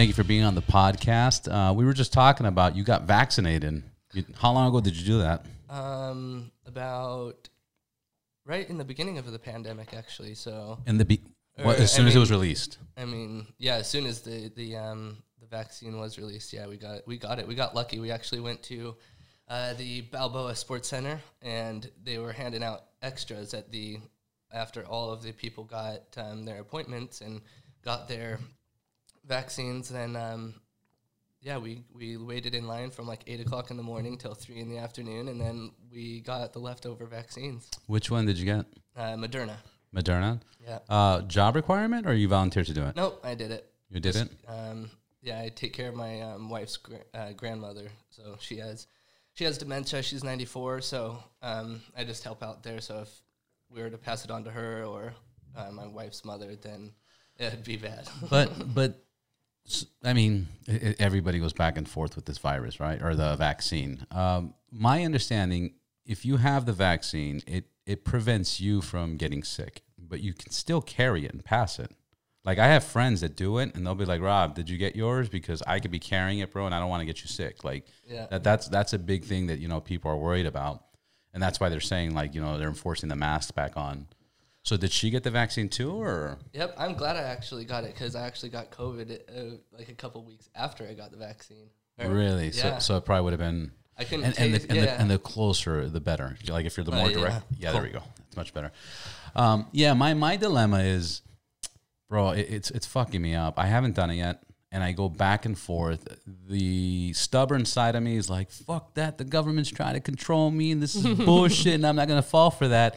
Thank you for being on the podcast. Uh, we were just talking about you got vaccinated. You, how long ago did you do that? Um, about right in the beginning of the pandemic, actually. So In the be- what, as I soon as it was released. I mean, yeah, as soon as the the um the vaccine was released, yeah, we got it. We got it. We got lucky. We actually went to uh, the Balboa Sports Center, and they were handing out extras at the after all of the people got um, their appointments and got their vaccines. Then, um, yeah, we we waited in line from like eight o'clock in the morning till three in the afternoon, and then we got the leftover vaccines. Which one did you get? Uh, Moderna. Moderna. Yeah. Uh, job requirement, or you volunteered to do it? Nope, I did it. You did it. Um, yeah, I take care of my um, wife's gra- uh, grandmother, so she has she has dementia. She's ninety four, so um, I just help out there. So if we were to pass it on to her or uh, my wife's mother, then it'd be bad. But but I mean, everybody goes back and forth with this virus, right? Or the vaccine. Um, my understanding, if you have the vaccine, it it prevents you from getting sick, but you can still carry it and pass it. Like I have friends that do it, and they'll be like, "Rob, did you get yours? Because I could be carrying it, bro, and I don't want to get you sick." Like Yeah. that, that's that's a big thing that you know people are worried about, and that's why they're saying like you know they're enforcing the mask back on. So did she get the vaccine too, or yep, I'm glad I actually got it because I actually got COVID uh, like a couple weeks after I got the vaccine. Or- really? Yeah. So so it probably would have been. I couldn't and, and, the, and, yeah. the, and the closer the better like if you're the Uh, more yeah. direct yeah there we go that's much better um, yeah my my dilemma is bro it, it's it's fucking me up i haven't done it yet and i go back and forth the stubborn side of me is like fuck that the government's trying to control me and this is bullshit and i'm not gonna fall for that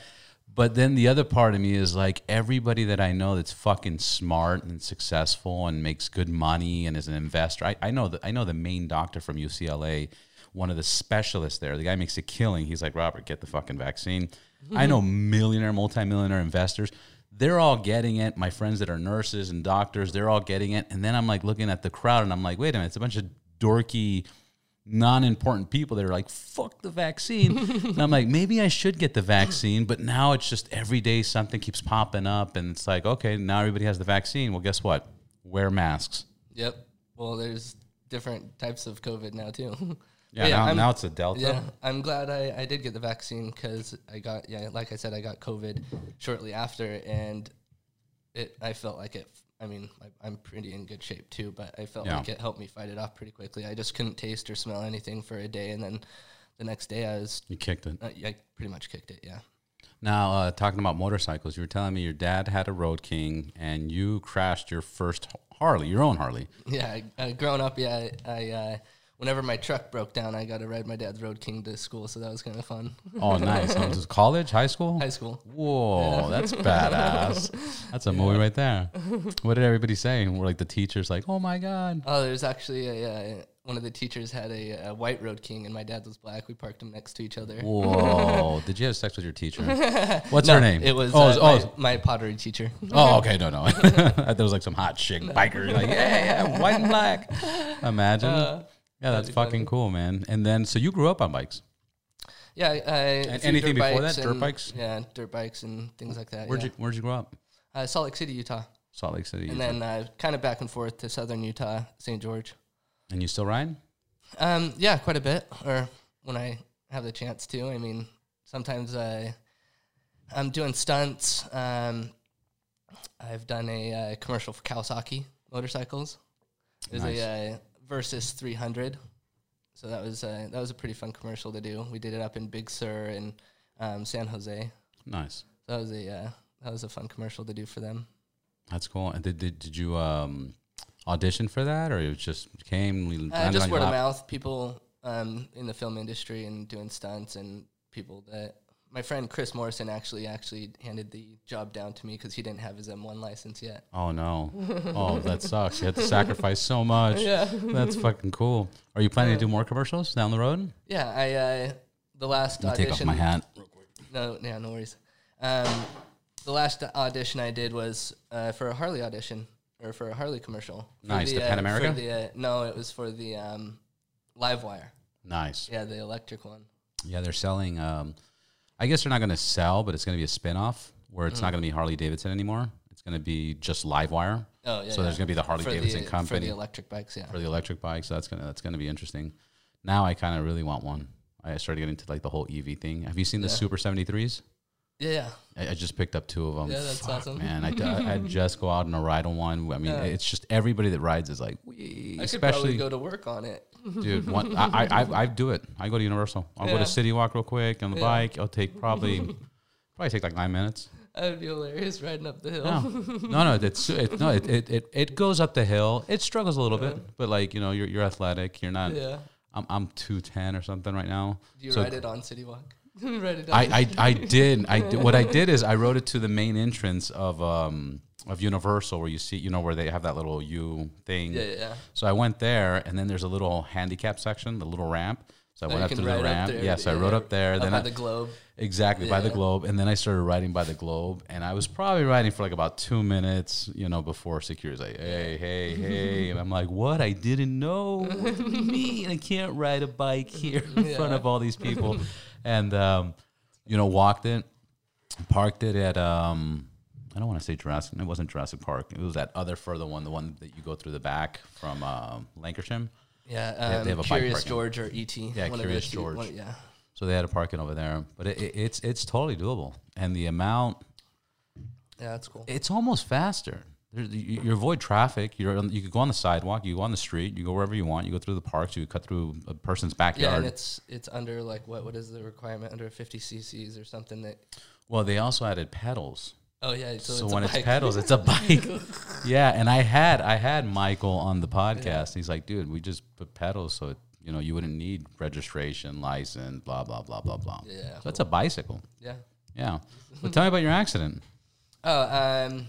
but then the other part of me is like everybody that I know that's fucking smart and successful and makes good money and is an investor. I, I know that I know the main doctor from UCLA, one of the specialists there. The guy makes a killing. He's like, Robert, get the fucking vaccine. Mm-hmm. I know millionaire, multimillionaire investors. They're all getting it. My friends that are nurses and doctors, they're all getting it. And then I'm like looking at the crowd and I'm like, wait a minute, it's a bunch of dorky non-important people that are like fuck the vaccine and i'm like maybe i should get the vaccine but now it's just every day something keeps popping up and it's like okay now everybody has the vaccine well guess what wear masks Yep. Well, there's different types of COVID now too. yeah, But now, now it's a delta Yeah, I'm glad I, I did get the vaccine because I got yeah, like I said, I got COVID shortly after, and it I felt like it. I mean, I, I'm pretty in good shape too, but I felt Yeah. like it helped me fight it off pretty quickly. I just couldn't taste or smell anything for a day, and then the next day I was you kicked it uh, I pretty much kicked it. Yeah. now uh, talking about motorcycles you were telling me your dad had a road king and you crashed your first harley your own harley Yeah, I, I, growing up, yeah, I, I uh, whenever my truck broke down, I got to ride my dad's Road King to school, so that was kind of fun. oh nice oh, this is college high school High school. Whoa, that's badass. That's a movie right there. What did everybody say? We're like the teachers, like, oh my god. Oh, there's actually a, uh, one of the teachers had a, a white Road King, and my dad was black. We parked them next to each other. Whoa, did you have sex with your teacher? What's No, her name? It was oh, uh, it's- oh, my, my pottery teacher. oh, okay, no, no. there was like some hot chick biker, like, yeah, yeah, white and black. Imagine. Uh, yeah, that's fucking cool, man. And then, so you grew up on bikes. yeah, I, I, a And anything before that? Dirt and- bikes? Yeah, dirt bikes and things like that. Where'd yeah. you Where'd you grow up? Uh, Salt Lake City, Utah, Salt Lake City. and Utah. then uh, kind of back and forth to southern Utah, St. George. and you still ride? Um, yeah, quite a bit, or when I have the chance to. I mean, sometimes I, I'm doing stunts. Um, I've done a uh, commercial for Kawasaki motorcycles. Nice. a uh, Versys 300, so that was uh, that was a pretty fun commercial to do. We did it up in Big Sur and um, San Jose. Nice. That was a uh, that was a fun commercial to do for them. That's cool. And did, did, did you um, audition for that, or it just came? we Uh, just word of mouth, people um, in the film industry and doing stunts, and people that my friend Chris Morrison actually actually handed the job down to me because he didn't have his M1 license yet. Oh no! Oh, that sucks. You had to sacrifice so much. Yeah, That's fucking cool. Are you planning to do more commercials down the road? yeah. I uh, the last I'll take off audition. my hat. No, yeah, no worries. Um, the last audition I did was uh, for a Harley audition or for a Harley commercial. For Nice, the uh, Pan for America? the, uh, no, it was for the um, Livewire. Nice. Yeah, the electric one. Yeah, they're selling. Um, I guess they're not going to sell, but it's going to be a spin-off where it's not going to be mm. Harley Davidson anymore. It's going to be just Livewire. Oh yeah. so there's going to be the Harley for Davidson the, company for the electric bikes. Yeah. for the electric bikes, So that's gonna that's gonna be interesting. Now I kind of really want one. I started getting into like the whole EV thing. Have you seen the Super 73s? Yeah. yeah. I, I just picked up two of them. Yeah, that's awesome. Man, I, I, just go out on a ride on one. I mean, Yeah. it's just everybody that rides is like, "Wee," I could probably especially go to work on it. Dude. One, I, I I do it. I go to Universal. I'll go to City Walk real quick on the Yeah. bike. It'll take probably probably take like nine minutes. That would be hilarious riding up the hill. No, no, no. It's it, no. It, it it it goes up the hill. It struggles a little bit, but like you know, you're you're athletic. You're not. yeah. I'm I'm two ten or something right now. Do you So- ride it on City Walk? it down. I, I, I did. I did, what I did is I rode it to the main entrance of um of Universal where you see you know where they have that little U thing. yeah, yeah, yeah. So I went there and then there's a little handicap section, the little ramp. So I Oh, went up to the ramp. Yes, I yeah, rode yeah. up there. Up then by I, the globe. exactly by the globe, and then I started riding by the globe, and I was probably riding for like about two minutes, you know, before security's like, "Hey, hey, hey," and I'm like, "What? I didn't know. What do you mean I can't ride a bike here in front of all these people?" And um, you know, walked it, parked it at um, I don't want to say Jurassic. It wasn't Jurassic Park. It was that other further one, the one that you go through the back from um, Lankershim. Yeah, um, they have a bike Curious parking. George or ET. Yeah, one of Curious two- George. one- yeah, So they had a parking over there, but it, it, it's it's totally doable, and the amount yeah, that's cool. it's almost faster. You, you avoid traffic. You're on, you could go on the sidewalk. You go on the street. You go wherever you want. You go through the parks. You cut through a person's Yeah, backyard. and it's it's under like what what is the requirement under 50 cc's or something that. well, they also added pedals. Oh yeah, so, So, it's when it's pedals, it's a bike. yeah, and I had I had Michael on the podcast. He's like, dude, we just put pedals, so it, you know you wouldn't need registration, license, blah blah blah blah blah. Yeah, So it's a bicycle. yeah. Yeah. But tell me about your accident. Oh, um,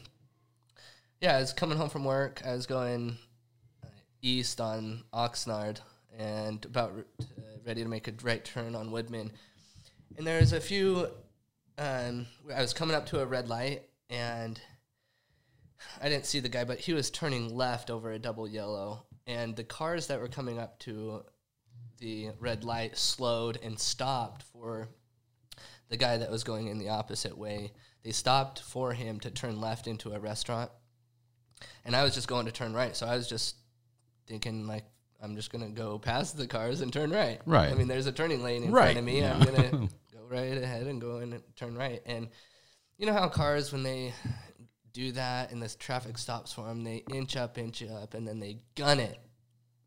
yeah, I was coming home from work. I was going uh, east on Oxnard and about uh, ready to make a right turn on Woodman. And there was a few. Um, I was coming up to a red light and I didn't see the guy, but he was turning left over a double yellow. And the cars that were coming up to the red light slowed and stopped for the guy that was going in the opposite way. They stopped for him to turn left into a restaurant. And I was just going to turn right. So I was just thinking, like, I'm just going to go past the cars and turn right. Right. I mean, there's a turning lane in Right, front of me. I'm going to go right ahead and go in and turn right. And you know how cars, when they do that and this traffic stops for them, they inch up, inch up, and then they gun it.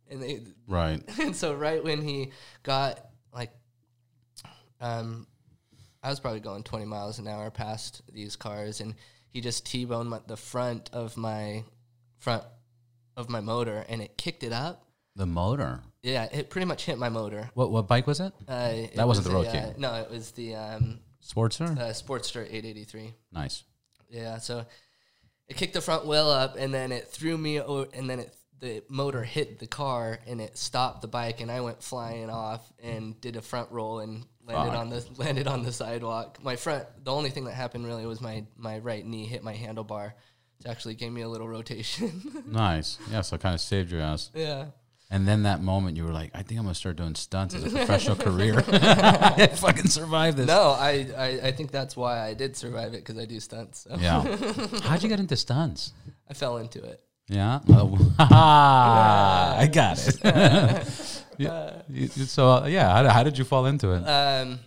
And they Right. and so right when he got like um I was probably going 20 miles an hour past these cars and he just T-boned my, the front of my front of my motor and it kicked it up. The motor. Yeah, it pretty much hit my motor. What what bike was it? Uh, it That wasn't was the Road King. uh, no, it was the um, Sportster. uh, Sportster 883. nice. Yeah, so it kicked the front wheel up, and then it threw me, o- and then it the motor hit the car, and it stopped the bike, and I went flying off and did a front roll and landed Fuck. on the landed on the sidewalk. My front, the only thing that happened really was my my right knee hit my handlebar. It actually gave me a little rotation. Nice. Yeah, so it kind of saved your ass. yeah. And then that moment you were like, I think I'm gonna start doing stunts as a professional career. I fucking survive this. No, I, I I think that's why I did survive it because I do stunts. So Yeah. How'd you get into stunts? I fell into it. Yeah. Oh, I got it. Yeah. You- so uh, yeah, how, how did you fall into it? Um,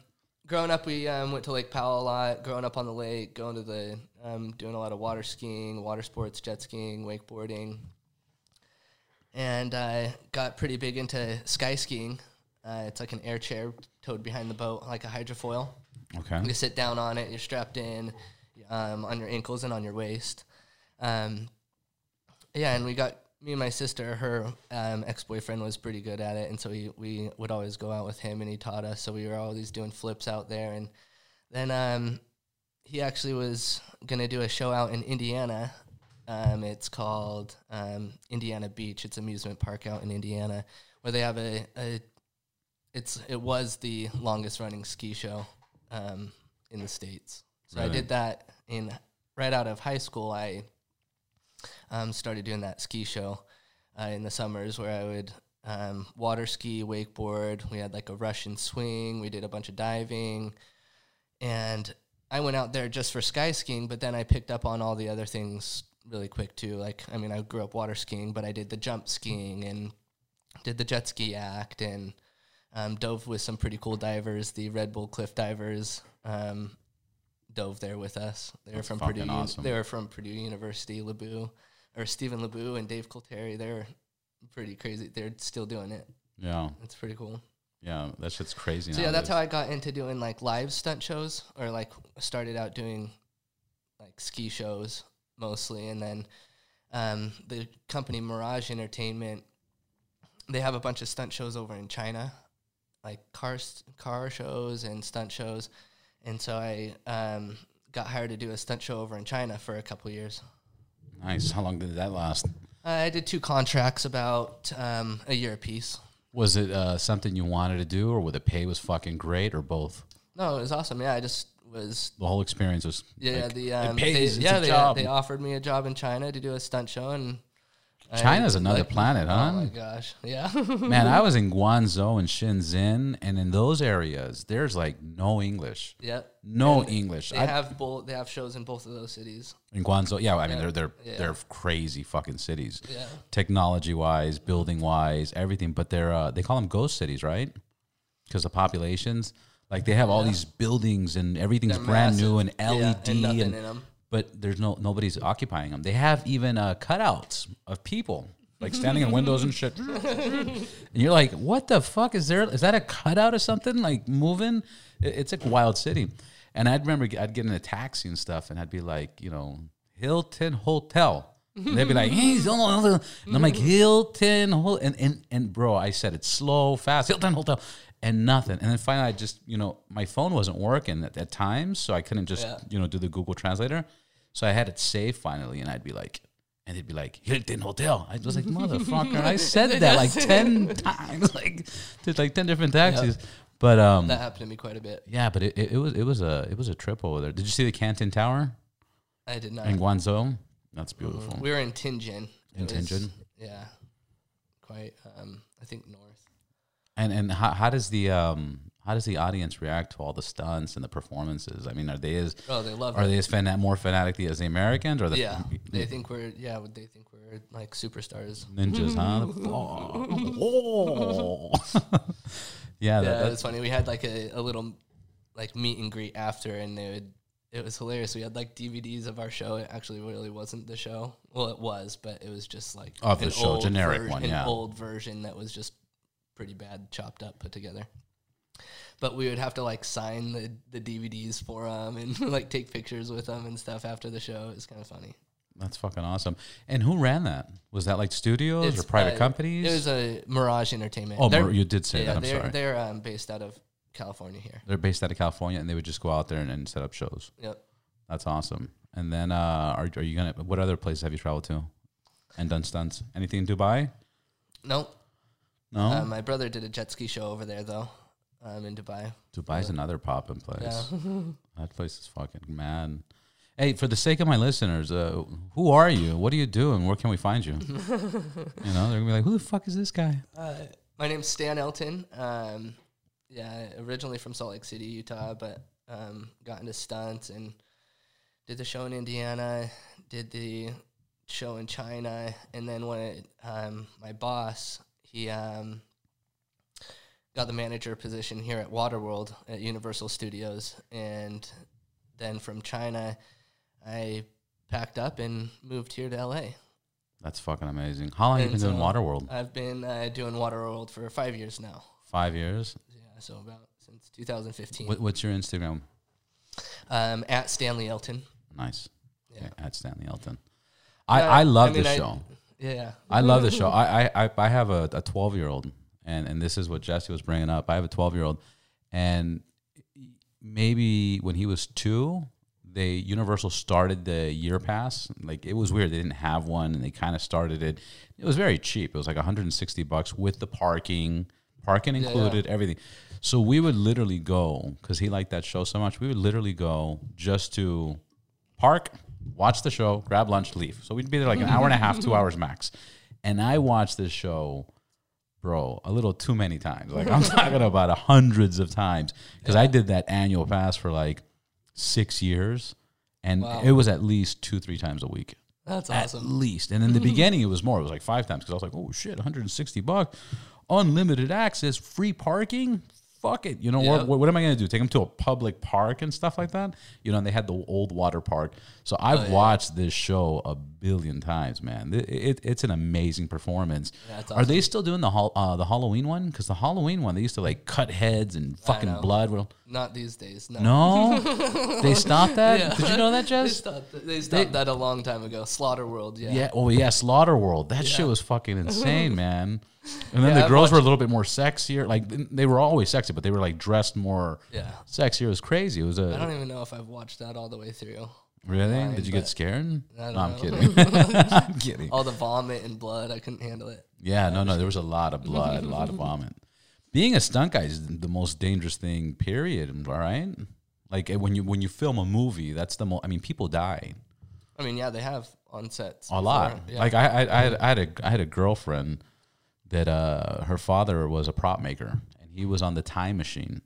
growing up, we um, went to Lake Powell a lot. Growing up on the lake, going to the, um, doing a lot of water skiing, water sports, jet skiing, wakeboarding, and I got pretty big into sky skiing. Uh, it's like an air chair towed behind the boat, like a hydrofoil. Okay. You sit down on it. You're strapped in um, on your ankles and on your waist. Um, yeah, and we got me and my sister. Her um, ex boyfriend was pretty good at it, and so we we would always go out with him, and he taught us. So we were always doing flips out there, and then um, he actually was gonna do a show out in Indiana. Um, it's called um, Indiana Beach. It's an amusement park out in Indiana where they have a, a it's it was the longest running ski show um, in the states. So I did that in right out of high school. I um, started doing that ski show uh, in the summers where I would um, water ski, wakeboard. We had like a Russian swing. We did a bunch of diving, and I went out there just for sky skiing, but then I picked up on all the other things really quick too. Like, I mean, I grew up water skiing, but I did the jump skiing and did the jet ski act and um, dove with some pretty cool divers, the Red Bull Cliff Divers. Um, dove there with us. They were from Purdue. awesome. They were from Purdue University. LoBue or Steven LoBue and Dave Colturi. They're pretty crazy. They're still doing it. Yeah, It's pretty cool. yeah, that shit's crazy. So yeah, that's how I got into doing like live stunt shows, or like started out doing like ski shows mostly, and then um, the company Mirage Entertainment, they have a bunch of stunt shows over in China, like car s- car shows and stunt shows, and so I um, got hired to do a stunt show over in China for a couple years. Nice. How long did that last? I did two contracts about um, a year apiece. Was it uh, something you wanted to do, or where the pay was fucking great, or both? No, it was awesome. Yeah, I just was The whole experience was Yeah, like, the um, pays, they, yeah, they, job. they offered me a job in China to do a stunt show, and China's another like- planet, huh? Oh my gosh, yeah, Man, I was in Guangzhou and Shenzhen, and in those areas, there's like no English, yep. no And English. They I, have both. They have shows in both of those cities. in Guangzhou, yeah, I mean Yeah. they're they're Yeah. they're crazy fucking cities, Yeah, technology wise, building wise, everything. But they're uh, they call them ghost cities, right? Because the populations, like they have all these buildings and everything's They're brand new massive. and Yeah, LED and nothing and in them. But there's no nobody's occupying them. They have even uh, cutouts of people like standing in windows and shit. and you're like, what the fuck is there? Is that a cutout or something like moving? It's a wild city. And I'd remember I'd get in a taxi and stuff, and I'd be like, you know, Hilton Hotel. And they'd be like, hey, and I'm like Hilton, Hotel. and and and bro, I said it slow, fast, Hilton Hotel, and nothing. And then finally, I just, you know, my phone wasn't working at, at times, so I couldn't just, Yeah. you know, do the Google Translator. So I had it saved finally, and I'd be like, and they'd be like Hilton Hotel. I was like, motherfucker, I said that like ten times, like to like ten different taxis. But um, That happened to me quite a bit. yeah, but it, it, it was it was a it was a trip over there. Did you see the Canton Tower I did not. in Guangzhou? That's beautiful. We were in Tianjin. In Tianjin? Yeah, quite. Um, I think north. And and how, how does the um how does the audience react to all the stunts and the performances? I mean, are they as Oh, they love are it. they as fanat more fanatically as the Americans or the Yeah, they think we're yeah. They think we're like superstars. ninjas? Huh? oh. yeah, that, Yeah, that's funny. We had like a, a little like meet and greet after, and they would. It was hilarious. We had like DVDs of our show. It actually really wasn't the show. Well, it was, but it was just like Of the an show, old generic version- one, an yeah. old version that was just pretty bad, chopped up, put together. But we would have to like sign the, the DVDs for them and like take pictures with them and stuff after the show. It was kind of funny. that's fucking awesome. And who ran that? Was that like studios or private uh, companies? It was a Mirage Entertainment. oh, They're- you did say yeah, that. I'm they're, sorry. They're um, based out of California here. They're based out of California, and they would just go out there and, and set up shows. Yep. That's awesome. And then, uh, are are you gonna? What other places have you traveled to, and done stunts? Anything in Dubai? Nope. No. Uh, my brother did a jet ski show over there though, um, in Dubai. Dubai's another poppin' place. Yeah. That place is fucking mad. Hey, for the sake of my listeners, uh, who are you? What are you doing? Where can we find you? you know, they're gonna be like, "Who the fuck is this guy?" Uh, my name's Stan Elton. Um, yeah, originally from Salt Lake City, Utah, but um, got into stunts and did the show in Indiana, did the show in China, and then when it, um, my boss, he um, got the manager position here at Waterworld at Universal Studios, and then from China, I packed up and moved here to LA. That's fucking amazing. How long have you been doing Waterworld? I've been uh, doing Waterworld for five years now. Five years. Yeah, so about since 2015. What, what's your Instagram? um, at Stanley Elton. Nice. Yeah. At Stanley Elton. I, Yeah, I love I mean, this I- show. Yeah. I love the show. I, I, I- I have a, a 12 year old, and, and this is what Jesse was bringing up. I have a 12 year old, and maybe when he was two, they Universal started the year pass. Like it was weird. They didn't have one, and they kind of started it. It was very cheap. It was like 160 bucks with the parking, parking yeah. included, everything. So we would literally go because he liked that show so much. We would literally go just to park, watch the show, grab lunch, leave. So we'd be there like an hour and a half, two hours max. And I watched this show, bro, a little too many times. Like I'm talking about hundreds of times because I did that annual pass for like six years, and Wow. it was at least two, three times a week. That's At awesome. least. And in the beginning, it was more. It was like five times because I was like, oh shit, 160 bucks, unlimited access, free parking. Fuck it. You know Yeah. what? What am I going to do? Take them to a public park and stuff like that? You know, and they had the old water park. So I've Oh, yeah. watched this show a billion times, man. It, it, it's an amazing performance. Yeah, that's Are they still doing the uh, the Halloween one? Because the Halloween one, they used to like cut heads and fucking blood. Not these days. No. no, they stopped that. Yeah. Did you know that, They Jess? stopped, they stopped that a long time ago. Slaughter World, yeah. Yeah. Oh yeah, Slaughter World. That shit was fucking insane, man. And then Yeah, the I've girls were a little bit more sexier. Like they were always sexy, but they were like dressed more Yeah. sexier. It was crazy. It was I a don't even know if I've watched that all the way through. really. Did you get scared? I don't no, I'm know. kidding. I'm kidding. All the vomit and blood, I couldn't handle it. Yeah, no, no. There was a lot of blood, a lot of vomit. Being a stunt guy is the most dangerous thing. Period. All right. Like eh, when you when you film a movie, that's the most. I mean, people die. I mean, yeah, they have on sets. a lot. before, Yeah. Like I, I, I, had, I had a, I had a girlfriend that uh, her father was a prop maker, and he was on the time machine,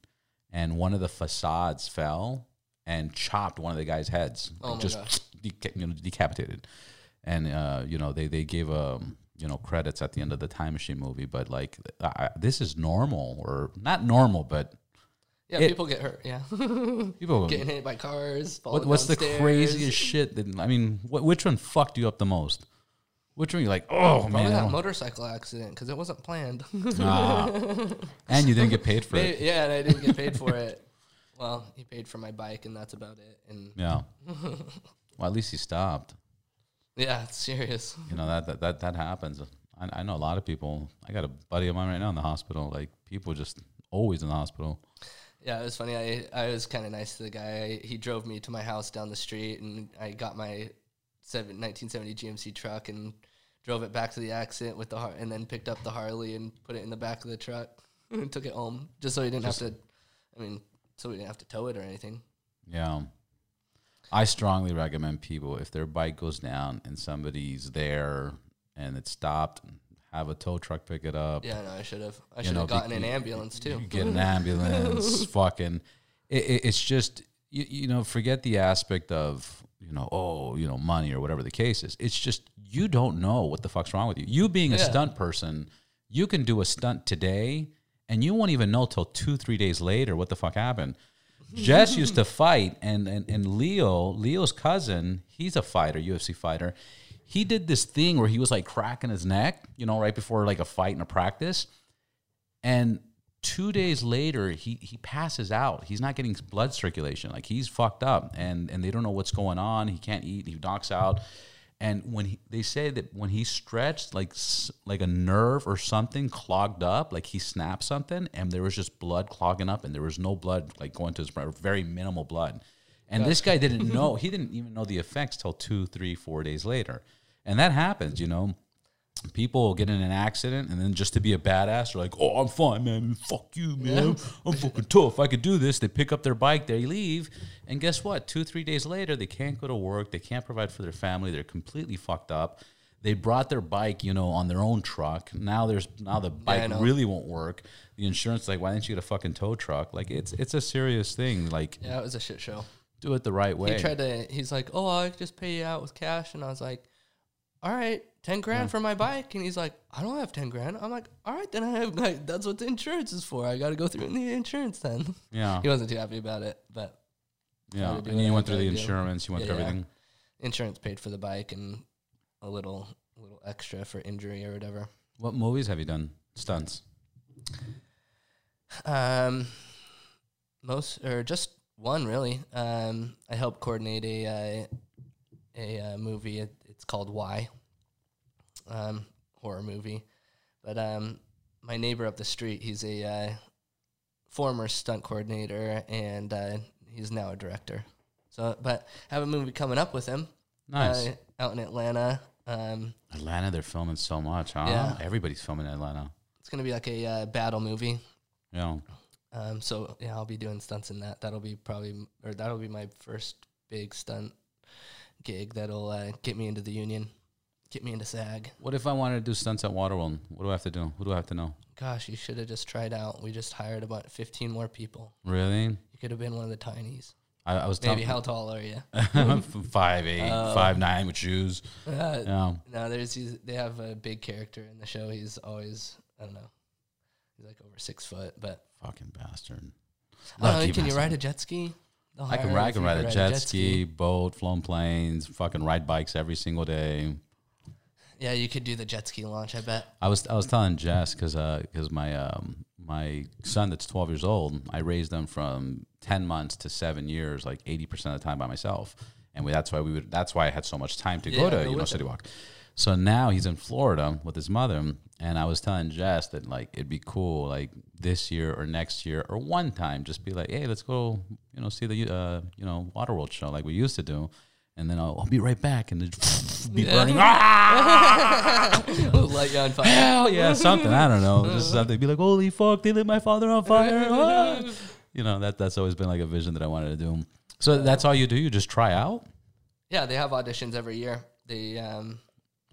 and one of the facades fell and chopped one of the guy's heads, Oh like just deca- you know, decapitated, and uh, you know they they gave um you know credits at the end of the time machine movie, but like I, this is normal or not normal, but yeah, it- people get hurt. Yeah, people. getting hit by cars. What, what's the craziest shit that I mean? What, which one fucked you up the most? Which one you like? Oh Probably man, that motorcycle accident because it wasn't planned. Ah. and you didn't get paid for it. yeah, and I didn't get paid for it. Well, he paid for my bike, and that's about it. And Yeah. Well, at least he stopped. Yeah, it's serious. You know that that that, that happens. I, I know a lot of people. I got a buddy of mine right now in the hospital. Like people just always in the hospital. Yeah, it was funny. I I was kind of nice to the guy. I, he drove me to my house down the street, and I got my seven, 1970 GMC truck and drove it back to the accident with the Har- and then picked up the Harley and put it in the back of the truck and took it home just so he didn't have to. I mean, so we didn't have to tow it or anything. Yeah. I strongly recommend people if their bike goes down and somebody's there and it's stopped, have a tow truck pick it up. Yeah, no, I should have. I should have gotten an ambulance too. Get an ambulance, fucking. It, it, it's just you, you know forget the aspect of you know oh you know money or whatever the case is. It's just you don't know what the fuck's wrong with you. You being a Yeah. stunt person, you can do a stunt today and you won't even know till two three days later what the fuck happened. Jess used to fight, and, and and Leo, Leo's cousin, he's a fighter, UFC fighter. He did this thing where he was like cracking his neck, you know, right before like a fight and a practice. And two days later, he he passes out. He's not getting blood circulation. Like he's fucked up, and and they don't know what's going on. He can't eat. He knocks out. And when he, they say that when he stretched, like like a nerve or something clogged up, like he snapped something, and there was just blood clogging up, and there was no blood like going to his brain, very minimal blood. And this guy didn't know. He didn't even know the effects till two, three, four days later. And that happens, you know people get in an accident and then just to be a badass they're like oh i'm fine man. Fuck you man. I'm fucking tough. I could do this. They pick up their bike they leave and guess what? Two three days later they can't go to work they can't provide for their family they're completely fucked up. They brought their bike you know on their own truck. Now there's now the bike know. really won't work. The insurance is like why didn't you get a fucking tow truck? Like it's it's a serious thing like Yeah, it was a shit show. do it the right way. He tried to. He's like, "Oh, I just pay you out with cash," and I was like, "All right, ten grand for my bike." And he's like, "I don't have ten grand." I'm like, "All right, then I have. Like, that's what the insurance is for. I got to go through the insurance then." yeah He wasn't too happy about it, but yeah and you went through the insurance you went through Yeah, yeah. everything insurance paid for the bike and a little, little extra for injury or whatever. what movies have you done stunts Um, most or just one really. Um, I helped coordinate a uh, a uh, movie. It, it's called Why. Um, horror movie, but um, my neighbor up the street, he's a uh, former stunt coordinator and uh, he's now a director. So, but I have a movie coming up with him. nice uh, out in Atlanta. Um, Atlanta, they're filming so much, huh? Yeah. Everybody's filming in Atlanta. it's gonna be like a uh, battle movie. Yeah. Um, so yeah, I'll be doing stunts in that. That'll be probably, or that'll be my first big stunt gig. That'll uh, get me into the union, get me into SAG. What if I wanted to do stunts at Waterworld? What do I have to do? What do I have to know? Gosh, you should have just tried out. We just hired about fifteen more people. Really? You could have been one of the tinies. I, I was Maybe how tall are you? I'm five eight, five nine with shoes. Uh, Yeah. no, there's they have a big character in the show. He's always I don't know. He's like over six foot, but Fucking bastard. Don't can you ride a jet ski? I can ride, I can ride a jet, ski, boat, flown planes, fucking ride bikes every single day. Yeah, you could do the jet ski launch. I bet. I was I was telling Jess because because my um, my son that's 12 years old, I raised him from 10 months to seven years, like 80 percent of the time by myself, and we, that's why we would that's why I had so much time to Yeah, go to you know City Walk. So now he's in Florida with his mother, and I was telling Jess that like it'd be cool, like this year or next year or one time, just be like, hey, let's go, you know, see the uh, you know Waterworld show like we used to do, and then I'll, I'll be right back and be Yeah. burning. Ah! Light you on fire. Hell yeah, something. I don't know. Just something. Be like, holy fuck, they lit my father on fire. Ah! You know, that that's always been like a vision that I wanted to do. So that's all you do? You just try out? Yeah, they have auditions every year. They um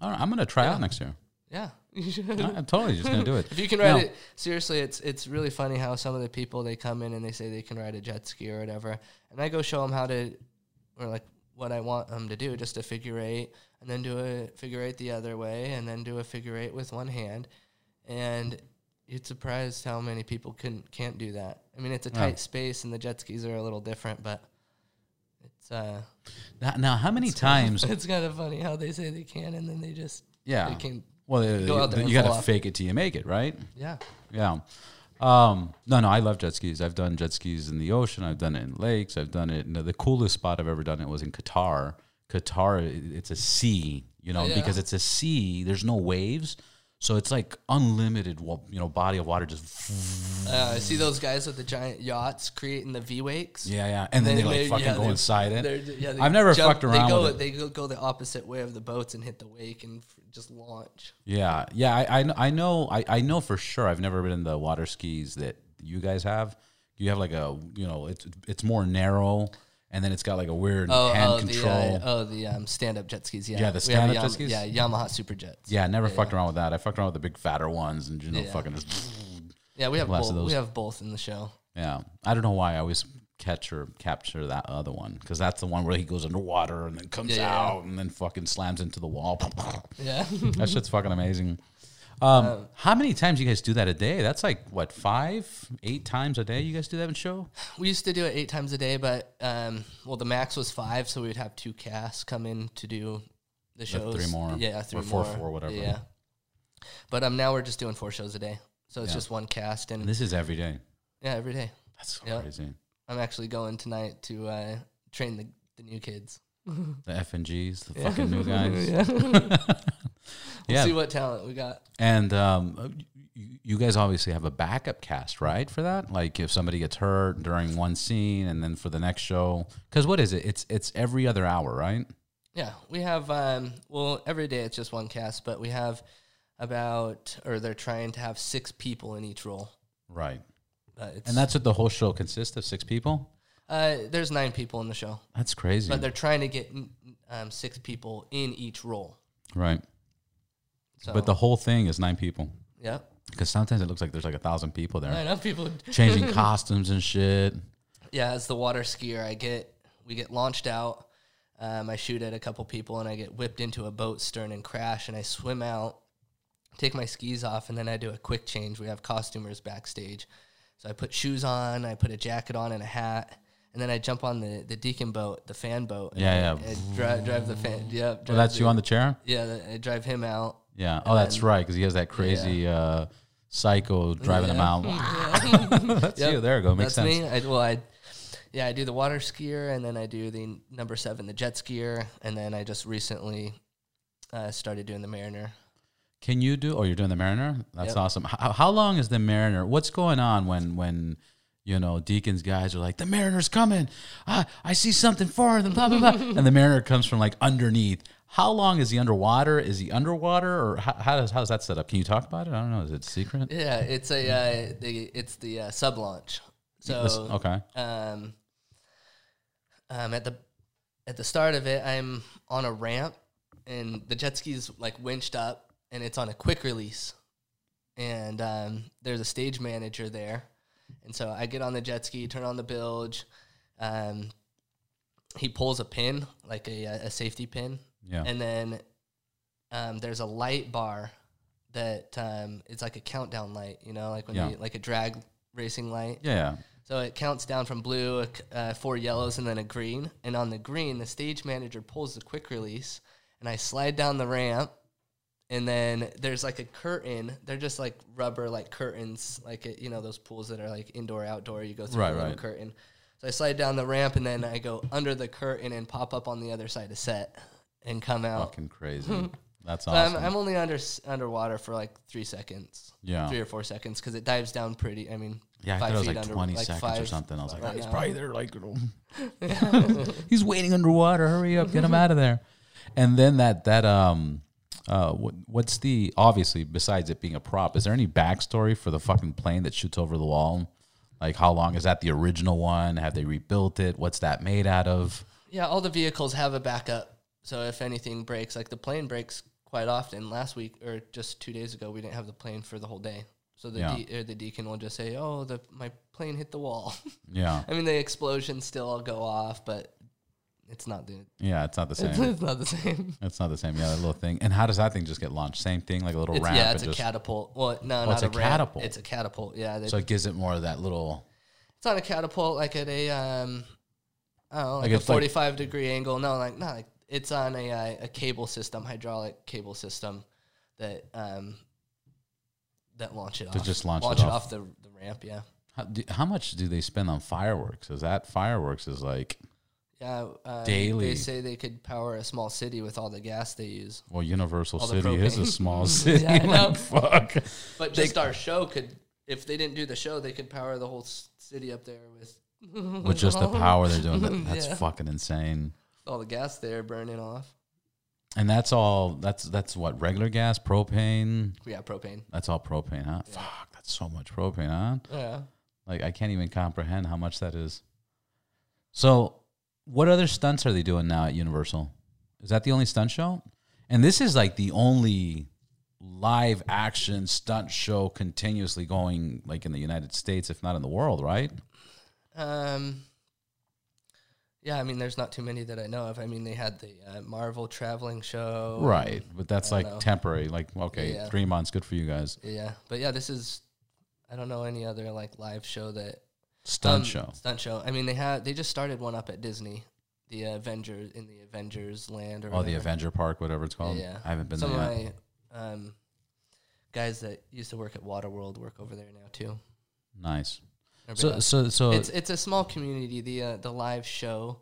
All right, I'm going to try out next year. yeah. I'm totally just going to do it. If you can ride Now- it seriously, it's it's really funny how some of the people they come in and they say they can ride a jet ski or whatever, and I go show them how to, or like what I want them to do, just a figure eight, and then do a figure eight the other way, and then do a figure eight with one hand, and you'd surprised how many people can can't do that. I mean, it's a Yeah. tight space, and the jet skis are a little different, but it's uh, Now, now, how many times? it's kind of funny how they say they can, and then they just Yeah. they can Well, uh, Go out there you, got to fake it till you make it, right? yeah. Yeah. Um, no, no, I love jet skis. I've done jet skis in the ocean. I've done it in lakes. I've done it. the coolest spot I've ever done it was in Qatar. Qatar, it's a sea, you know, Oh, yeah. because it's a sea. There's no waves, so it's like unlimited, you know, body of water just. Uh, I see those guys with the giant yachts creating the V wakes. Yeah, yeah, and then they, like fucking yeah, go inside it. yeah, I've never jump- fucked around They go, with it. they go, go the opposite way of the boats and hit the wake and f- just launch. Yeah, yeah, I, I, I know, I, I know for sure. I've never been in the water skis that you guys have. You have like a, you know, it's it's more narrow, and then it's got like a weird Oh, hand oh, control. the uh, oh the um, stand up jet skis. Yeah, Yeah, the stand-up jet skis? Yeah, Yamaha Super Jets. Yeah, I never fucked around with that. I fucked around with the big fatter ones and you know Yeah. fucking just yeah, we have both. We have both in the show. yeah. I don't know why I always catch or capture that other one because that's the one where he goes underwater and then comes Yeah, yeah. out and then fucking slams into the wall. Yeah, that shit's fucking amazing. Um, Uh, how many times you guys do that a day? That's like what five, eight times a day. You guys do that in show? we used to do it eight times a day, but um, well, the max was five, so we'd have two casts come in to do the shows. three more. Yeah, three Or four, more. four, whatever. Yeah, but um, now we're just doing four shows a day, so it's Yeah. just one cast and And this is every day. yeah, every day. That's so Yeah. crazy. I'm actually going tonight to uh, train the, the new kids. The F and Gs, the fucking new guys. we'll Yeah. see what talent we got. And um, you, you guys obviously have a backup cast, right? For that, like if somebody gets hurt during one scene, and then for the next show, because what is it? It's it's every other hour, right? Yeah, we have um, well every day it's just one cast, but we have about or they're trying to have six people in each role. Right. And that's what the whole show consists of six people. uh, there's nine people in the show, That's crazy. but they're trying to get um, six people in each role. right. So, But the whole thing is nine people. yeah, Because sometimes it looks like there's like a thousand people there I know people. changing costumes and shit. Yeah, as the water skier, I get we get launched out. Um, I shoot at a couple people and I get whipped into a boat stern and crash. And I swim out, take my skis off, and then I do a quick change. We have costumers backstage, so I put shoes on, I put a jacket on and a hat, and then I jump on the, the deacon boat, the fan boat. and Yeah, I, yeah. I drive, drive the fan. Yeah, Oh, drive that's you on the chair. Yeah, I drive him out. Yeah. Oh, that's right. Because he has that crazy uh, psycho driving him out. that's Yep. you. There you go. Makes That's sense. me. I, well, I yeah, I do the water skier, and then I do the number seven, the jet skier, and then I just recently uh, started doing the Mariner. Can you do? Oh, you're doing the Mariner. That's Yep. awesome. How, how long is the Mariner? What's going on when when you know Deacon's guys are like the Mariner's coming? I I see something than blah blah blah, and the Mariner comes from like underneath. How long is he underwater? Is he underwater, or how, how does how's that set up? Can you talk about it? I don't know. Is it secret? Yeah, it's a uh, the it's the uh, sub launch. So okay. um, um, at the at the start of it, I'm on a ramp, and the jet ski's like winched up, and it's on a quick release, and um, there's a stage manager there, and so I get on the jet ski, turn on the bilge, um, he pulls a pin, like a, a safety pin, Yeah. and then um, there's a light bar that um, it's like a countdown light, you know, like when Yeah. you, like a drag racing light. yeah. So it counts down from blue, uh, four yellows, and then a green. And on the green, the stage manager pulls the quick release, and I slide down the ramp. And then there's like a curtain. They're just like rubber, like curtains, like it, you know those pools that are like indoor, outdoor. You go through Right, a right. curtain. So I slide down the ramp, and then I go under the curtain and pop up on the other side of set, and come out. Fucking crazy. That's So awesome. I'm, I'm only under underwater for like three seconds, yeah. three or four seconds, because it dives down pretty. I mean, Yeah, I thought it was like under- 20 like seconds or something. I was like, right oh, he's probably there like, he's waiting underwater. Hurry up, get him out of there. And then that, that, um, uh, what, what's the, obviously, besides it being a prop, is there any backstory for the fucking plane that shoots over the wall? Like, how long is that the original one? Have they rebuilt it? What's that made out of? Yeah, all the vehicles have a backup. So if anything breaks, like the plane breaks quite often. Last week or just two days ago, we didn't have the plane for the whole day. So the Yeah. de- or the deacon will just say, "Oh, the my plane hit the wall." Yeah. I mean, the explosions still go off, but it's not the Yeah, it's not the same. it's not the same. It's not the same. Yeah, that little thing. And how does that thing just get launched? Same thing, like a little It's, ramp. yeah, it's a just, catapult. Well, no, Oh, not it's a ramp. catapult. It's a catapult. Yeah, they, So it gives it more of that little. it's on a catapult, like at a um, I like, Like a it's like- forty-five degree angle. No, like not like it's on a uh, a cable system, hydraulic cable system that um that launch it To off. just launch it it off. off the the ramp. Yeah, How, do, how much do they spend on fireworks? Is that fireworks is like yeah. Um, Daily. They say they could power a small city with all the gas they use. well, Universal All City is a small city. Yeah, I know. like, fuck. But just our show could, if they didn't do the show, they could power the whole city up there with With just the power they're doing, that, that's Yeah. fucking insane. all the gas there burning off. And that's all. That's that's what regular gas, propane. Yeah, propane. That's all propane, huh? Yeah. Fuck, that's so much propane, huh? Yeah. Like I can't even comprehend how much that is. So, what other stunts are they doing now at Universal? Is that the only stunt show? And this is like the only live action stunt show continuously going like in the United States, if not in the world, right? Um. Yeah, I mean, there's not too many that I know of. I mean, they had the uh, Marvel traveling show. Right. But that's like know. temporary. Like, okay, Yeah. three months, good for you guys. Yeah, but yeah, this is. I don't know any other like live show that Stunt um, show. Stunt show. I mean, they had they just started one up at Disney, the Avengers in the Avengers Land or Oh, the. Avenger Park, whatever it's called. Yeah. I haven't been Some of there yet. my um, guys that used to work at Waterworld work over there now too. Nice. Everybody So, else- so, so, it's it's a small community. The uh, the live show,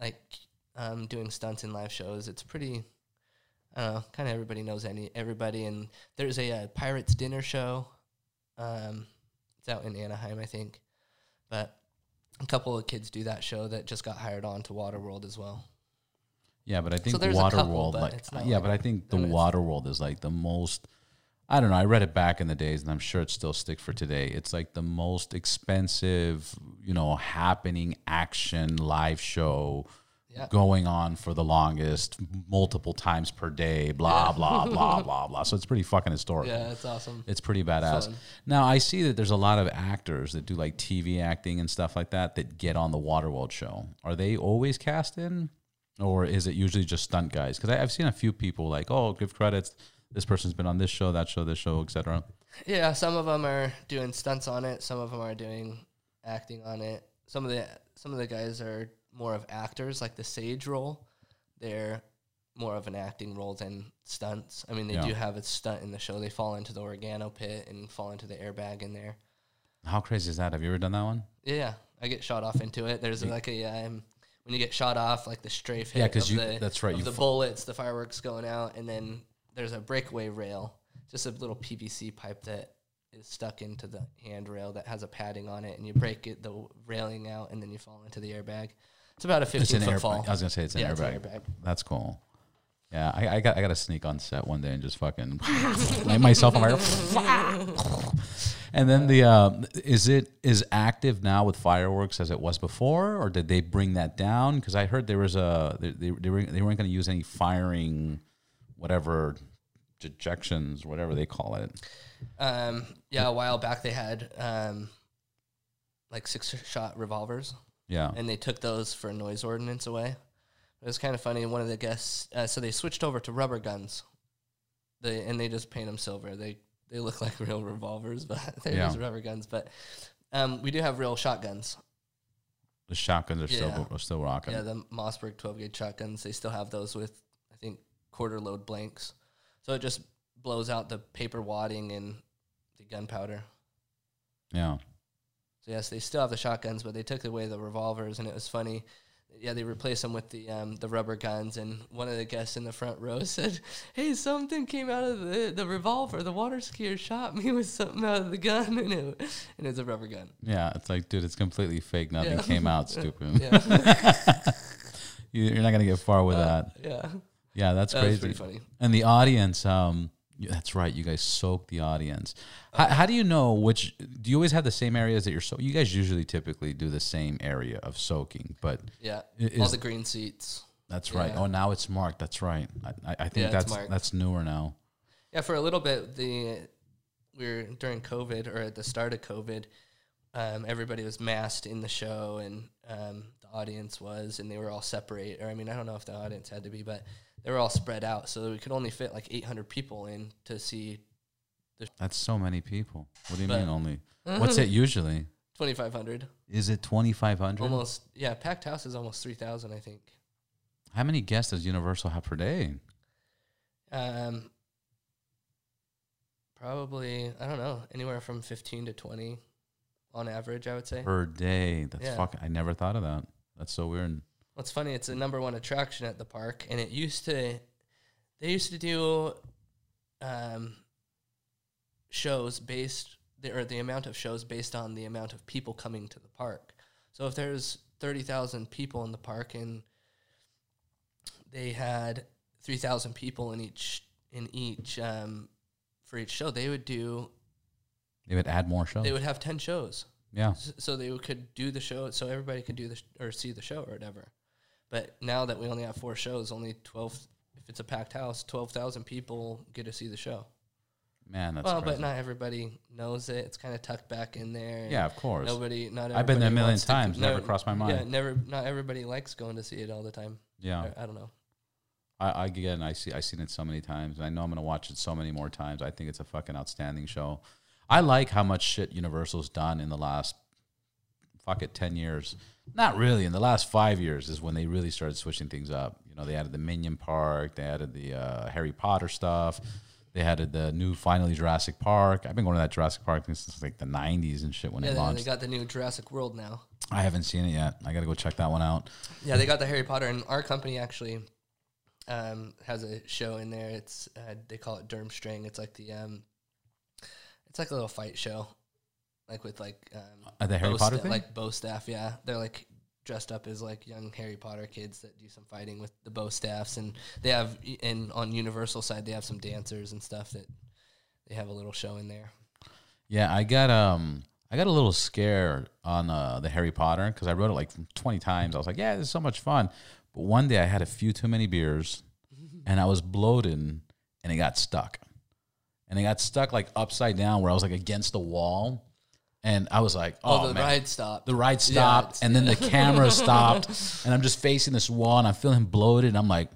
like um, doing stunts in live shows, it's pretty. I don't know. Kind of everybody knows any everybody, and there's a, uh pirates dinner show. Um, it's out in Anaheim, I think, but a couple of kids do that show that just got hired on to Waterworld as well. Yeah, but I think couple, Waterworld, like, yeah, like- but I think the Waterworld is like the most. I don't know. I read it back in the days, and I'm sure it still sticks for today. It's like the most expensive, you know, happening action live show Yeah. going on for the longest, multiple times per day. Blah Yeah. blah blah blah blah. So it's pretty fucking historical. Yeah, it's awesome. It's pretty badass. Fun. Now I see that there's a lot of actors that do like TV acting and stuff like that that get on the Waterworld show. Are they always cast in, or is it usually just stunt guys? Because I've seen a few people like, oh, give credits. This person's been on this show, that show, this show, etc. Yeah, some of them are doing stunts on it. Some of them are doing acting on it. Some of the some of the guys are more of actors, like the Sage role. They're more of an acting role than stunts. I mean, they Yeah. do have a stunt in the show. They fall into the organo pit and fall into the airbag in there. How crazy is that? Have you ever done that one? Yeah, I get shot off into it. There's like a um, when you get shot off, like the strafe hit. Yeah, 'cause of you- the, that's right, you the bullets, the fireworks going out, and then there's a breakaway rail, just a little PVC pipe that is stuck into the handrail that has a padding on it, and you break it the railing out, and then you fall into the airbag. It's about a It's 15 an foot fall. I was gonna say it's an yeah, airbag. it's an airbag. That's cool. Yeah, I, I got I got to sneak on set one day and just fucking light myself on fire. and then the uh, is it is active now with fireworks as it was before, or did they bring that down? Because I heard there was a they they, they, were, they weren't going to use any firing, whatever, ejections, whatever they call it. Um, yeah, a while back they had um, like six shot revolvers. Yeah. and they took those for noise ordinance away. It was kind of funny. One of the guests, uh, so they switched over to rubber guns. They and they just paint them silver. They they look like real revolvers, but they're Yeah. just rubber guns. But um, we do have real shotguns. The shotguns are Yeah. still are still rocking. Yeah, the Mossberg 12 gauge shotguns. They still have those with I think quarter load blanks. So it just blows out the paper wadding and the gunpowder. yeah. So yes, they still have the shotguns, but they took away the revolvers, and it was funny. Yeah, they replaced them with the um, the rubber guns, and one of the guests in the front row said, "Hey, something came out of the the revolver. The water skier shot me with something out of the gun, and it and it's a rubber gun." Yeah, it's like, dude, it's completely fake. Nothing Yeah. came out, stupid. You're not gonna get far with that. yeah, Yeah, that's that was crazy. pretty funny. And the audience, um, that's right. You guys soak the audience. How, how do you know which? Do you always have the same areas that you're so? You guys usually typically do the same area of soaking, but Yeah, I- all the green seats. that's right. Yeah. Oh, now it's marked. That's right. I, I, think Yeah, that's that's newer now. Yeah, for a little bit, the we were during COVID or at the start of COVID, um, everybody was masked in the show, and um, audience was, and they were all separate. Or I mean, I don't know if the audience had to be, but they were all spread out, so we could only fit like 800 people in to see That's so many people. What do you But- mean only? What's it usually? 2,500. Is it twenty five hundred? Almost, yeah. Packed house is almost 3,000, I think. How many guests does Universal have per day? Um, probably, I don't know, anywhere from 15 to 20 on average, I would say. Per day. That's Yeah. fucking. I never thought of that. That's so weird. What's funny, it's a number one attraction at the park, and it used to, they used to do, um, shows based the, or the amount of shows based on the amount of people coming to the park. So if there's thirty thousand people in the park and they had three thousand people in each in each um, for each show, they would do They would add more shows. they would have ten shows. Yeah. S- so they could do the show so everybody could do the sh- or see the show or whatever but now that we only have four shows only 12 if it's a packed house 12,000 people get to see the show Man, that's well crazy. but not everybody knows it it's kind of tucked back in there yeah, of course. nobody not I've been there a million to- times, never crossed my mind. yeah never not everybody likes going to see it all the time yeah. I, I don't know I, I again, I see, I've seen it so many times. I know I'm gonna watch it so many more times. I think it's a fucking outstanding show. I like how much shit Universal's done in the last, fuck it, ten years. Not really. In the last five years is when they really started switching things up. You know, they added the Minion Park, they added the uh, Harry Potter stuff, they added the new finally Jurassic Park. I've been going to that Jurassic Park since like the '90s and shit when yeah it they, launched. they got the new Jurassic World now I haven't seen it yet. I gotta go check that one out. Yeah, they got the Harry Potter, and our company actually um, has a show in there. It's uh, they call it Durmstrang. It's like the um, it's like a little fight show, like with like um, Uh, the Harry bow Potter sta- thing. like bow staff. Yeah, they're like dressed up as like young Harry Potter kids that do some fighting with the bow staffs, and they have and on Universal side they have some dancers and stuff that they have a little show in there. Yeah, I got um I got a little scared on uh, the Harry Potter because I wrote it like 20 times. I was like, yeah, this is so much fun. But one day I had a few too many beers and I was bloated and it got stuck. And it got stuck like upside down where I was like against the wall. And I was like, oh, Oh, the man. ride stopped. The ride stopped it's- and then the camera stopped and I'm just facing this wall and I'm feeling bloated and I'm like,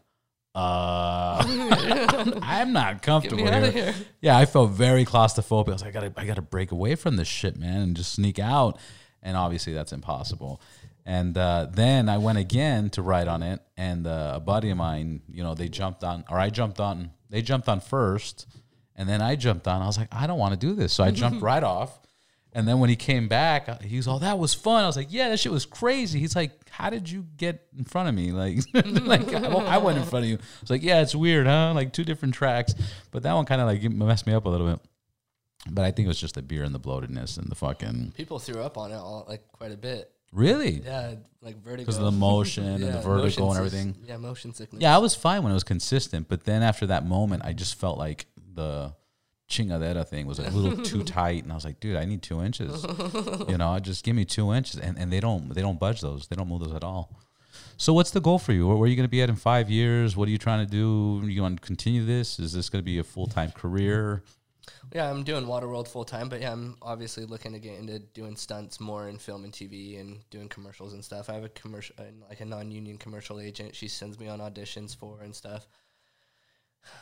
uh, I'm not comfortable here. here. Yeah, I felt very claustrophobic. I was like, I gotta, I gotta break away from this shit, man, and just sneak out. And obviously, that's impossible. And uh, then I went again to ride on it, and uh, a buddy of mine, you know, they jumped on, or I jumped on. They jumped on first, and then I jumped on. I was like, I don't want to do this, so I jumped right off. And then when he came back, uh, he was all, "That was fun." I was like, "Yeah, that shit was crazy." He's like, "How did you get in front of me?" Like, like I I went in front of you. I was like, "Yeah, it's weird, huh?" Like two different tracks, but that one kind of like messed me up a little bit. But I think it was just the beer and the bloatedness and the fucking People threw up on it all like quite a bit. Really Yeah, like vertigo because of the motion and the Yeah, vertigo motion and sick- everything. Yeah, motion sickness. Yeah, I was fine when it was consistent, but then after that moment, I just felt like the chingadera thing was a little too tight, and I was like, dude, I need two inches. you know, just give me two inches, and, and they don't they don't budge those, they don't move those at all. So what's the goal for you? Where, where are you going to be at in five years? What are you trying to do? Are You want to continue this? Is this going to be a full time career? Yeah, I'm doing Waterworld full time, but yeah, I'm obviously looking to get into doing stunts more in film and TV and doing commercials and stuff. I have a commercial, uh, like a non-union commercial agent. She sends me on auditions for and stuff.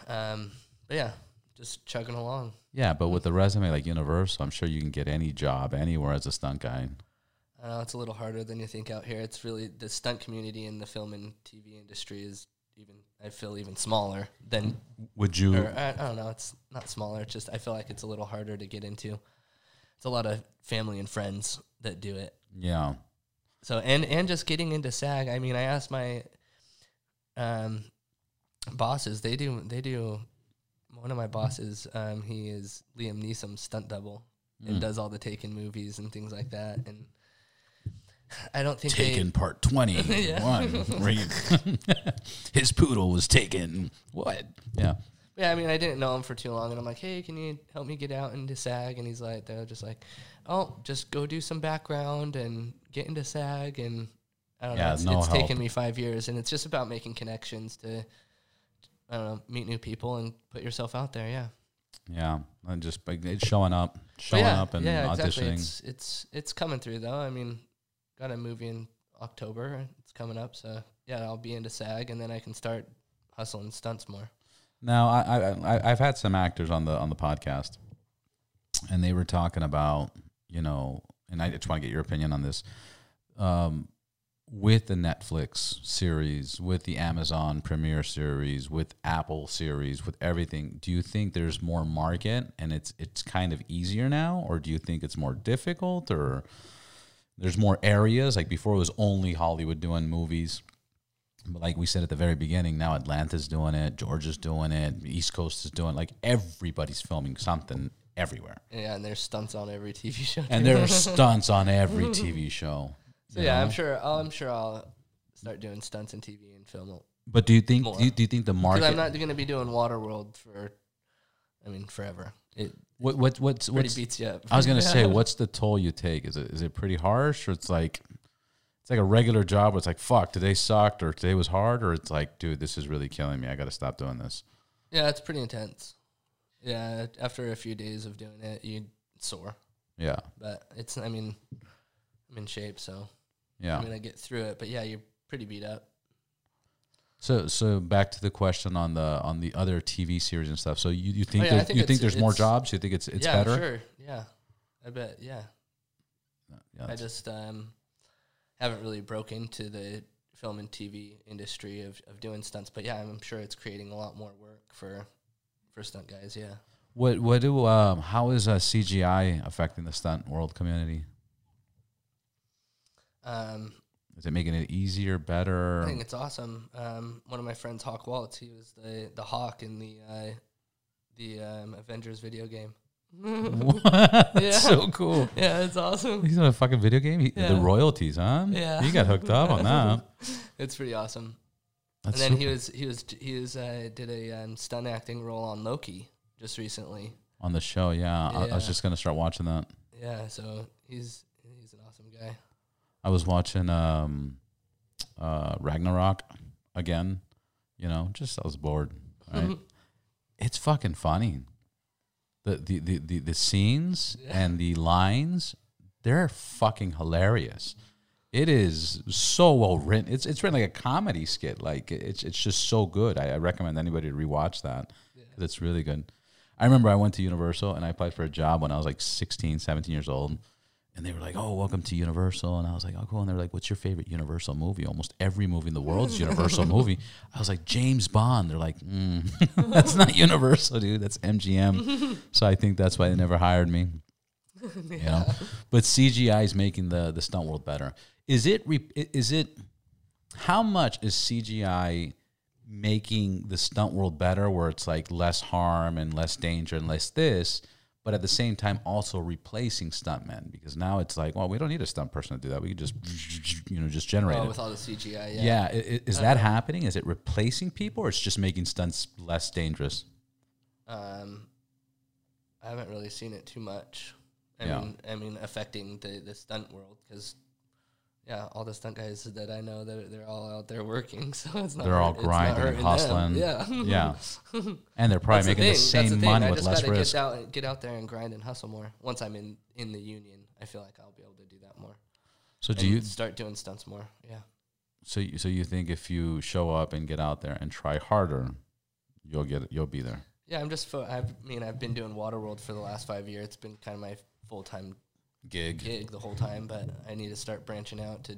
Um, but yeah, just chugging along. Yeah, but with the resume like Universal, I'm sure you can get any job anywhere as a stunt guy. I know it's a little harder than you think out here. It's really the stunt community in the film and TV industry is even I feel even smaller than Would you? or I, I don't know. It's not smaller. It's just I feel like it's a little harder to get into. It's a lot of family and friends that do it. yeah. So and and just getting into SAG. I mean, I asked my um, bosses. They do they do. One of my bosses, um, he is Liam Neeson's stunt double and Mm. does all the Taken movies and things like that. And I don't think Taken part 21. where you- his poodle was taken. What? Yeah. Yeah, I mean, I didn't know him for too long, and I'm like, hey, can you help me get out into SAG? And he's like, they're just like, oh, just go do some background and get into SAG and. I don't Yeah, know. It's, no it's taken me five years, and it's just about making connections to, I don't know, meet new people and put yourself out there. Yeah, Yeah. And just like, it's showing up, showing yeah, up and yeah, auditioning. exactly. It's it's it's coming through though. I mean, got a movie in October. It's coming up, so yeah, I'll be into SAG, and then I can start hustling stunts more. Now, I, I, I've had some actors on the on the podcast, and they were talking about, you know, and I just want to get your opinion on this. Um, with the Netflix series, with the Amazon Premiere series, with Apple series, with everything, do you think there's more market and it's it's kind of easier now, or do you think it's more difficult, or there's more areas like before it was only Hollywood doing movies? But like we said at the very beginning, now Atlanta's doing it, Georgia's doing it, East Coast is doing it. Like everybody's filming something everywhere, Yeah, and there's stunts on every TV show. and there are stunts on every TV show. so yeah, know? I'm sure. I'll, I'm sure I'll start doing stunts in TV and film. But do you think do you, do you think the Because market? I'm not going to be doing Waterworld for, I mean, forever. It what what what's pretty what's? beats you up. I was gonna say, what's the toll you take? Is it is it pretty harsh, or it's like it's like a regular job where it's like fuck today sucked or today was hard, or it's like dude this is really killing me. I got to stop doing this. Yeah, it's pretty intense. Yeah, after a few days of doing it, you sore. Yeah, But it's, I mean, I'm in shape, so yeah. I'm gonna get through it. But yeah, you're pretty beat up. So so back to the question on the on the other TV series and stuff. So you, you think Oh, yeah, there- think you think there's more jobs? You think it's it's yeah, better? sure. Yeah, I bet. Yeah, Yeah, I just um, haven't really broke into the film and TV industry of, of doing stunts. But yeah, I'm sure it's creating a lot more work for for stunt guys. Yeah. what what do um how is uh, CGI affecting the stunt world community? Um, Is it making it easier, better? I think it's awesome. Um, one of my friends, Hawk Waltz, he was the the Hawk in the uh, the um, Avengers video game. What? Yeah. So cool. Yeah, it's awesome. He's in a fucking video game. He, The royalties, huh? Yeah. he got hooked up on that. It's pretty awesome. That's and then super. he was he was he was uh, did a um, stunt acting role on Loki just recently. on the show. Yeah, I, I was just gonna start watching that. Yeah, so he's he's an awesome guy. I was watching um, uh, Ragnarok again. You know, just I was bored. Right? it's fucking funny. The the the the, the scenes Yeah. and the lines, they're fucking hilarious. It is so well written. It's it's written like a comedy skit. Like it's it's just so good. I, I recommend anybody to rewatch that. 'cause It's really good. I remember I went to Universal and I applied for a job when I was like 16, 17 years old. And they were like, "Oh, welcome to Universal," and I was like, "Oh, cool." And they were like, "What's your favorite Universal movie?" Almost every movie in the world's Universal movie. I was like, "James Bond." They're like, mm, "That's not Universal, dude. That's MGM." so I think that's why they never hired me. You know, but CGI is making the the stunt world better. Is it? Re- is it? How much is CGI making the stunt world better? Where it's like less harm and less danger and less this, but at the same time also replacing stuntmen because now it's like, well, we don't need a stunt person to do that. We could just, you know, just generate Oh, it. with all the CGI, yeah. Yeah, i- i- is that happening? Is it replacing people, or it's just making stunts less dangerous? Um, I haven't really seen it too much. I Yeah. mean, I mean, affecting the the stunt world because, yeah, all the stunt guys that I know that they're all out there working, so it's not. They're all hurt- it's not grinding and hurting them. hustling. Yeah, Yeah, and they're probably That's making the. That's same thing. money I with less risk. Get out, get out there and grind and hustle more. Once I'm in in the union, I feel like I'll be able to do that more. So do you? start doing stunts more? Yeah. So you, so you think if you show up and get out there and try harder, you'll get. You'll be there. Yeah, I'm just. Fo- I mean, I've been doing Waterworld for the last five years. It's been kind of my full time Gig. gig the whole time, but I need to start branching out to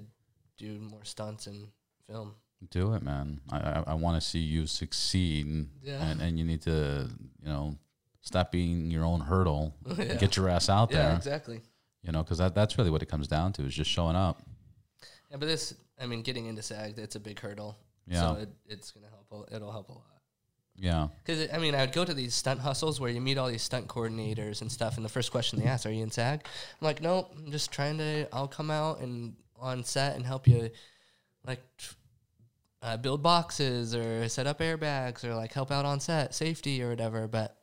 do more stunts and film. Do it, man. I I, I want to see you succeed, and, Yeah. and and you need to you know stop being your own hurdle. Yeah. and Get your ass out Yeah, there. exactly. You know, because that that's really what it comes down to is just showing up. Yeah, but this, I mean, getting into SAG, that's a big hurdle. Yeah. So it, it's gonna help. It'll help a lot. Yeah. Because I mean, I would go to these stunt hustles where you meet all these stunt coordinators and stuff, and the first question they ask, "Are you in SAG?" I'm like, "Nope, I'm just trying to. I'll come out and on set and help you, like, uh, build boxes or set up airbags or like help out on set, safety or whatever." But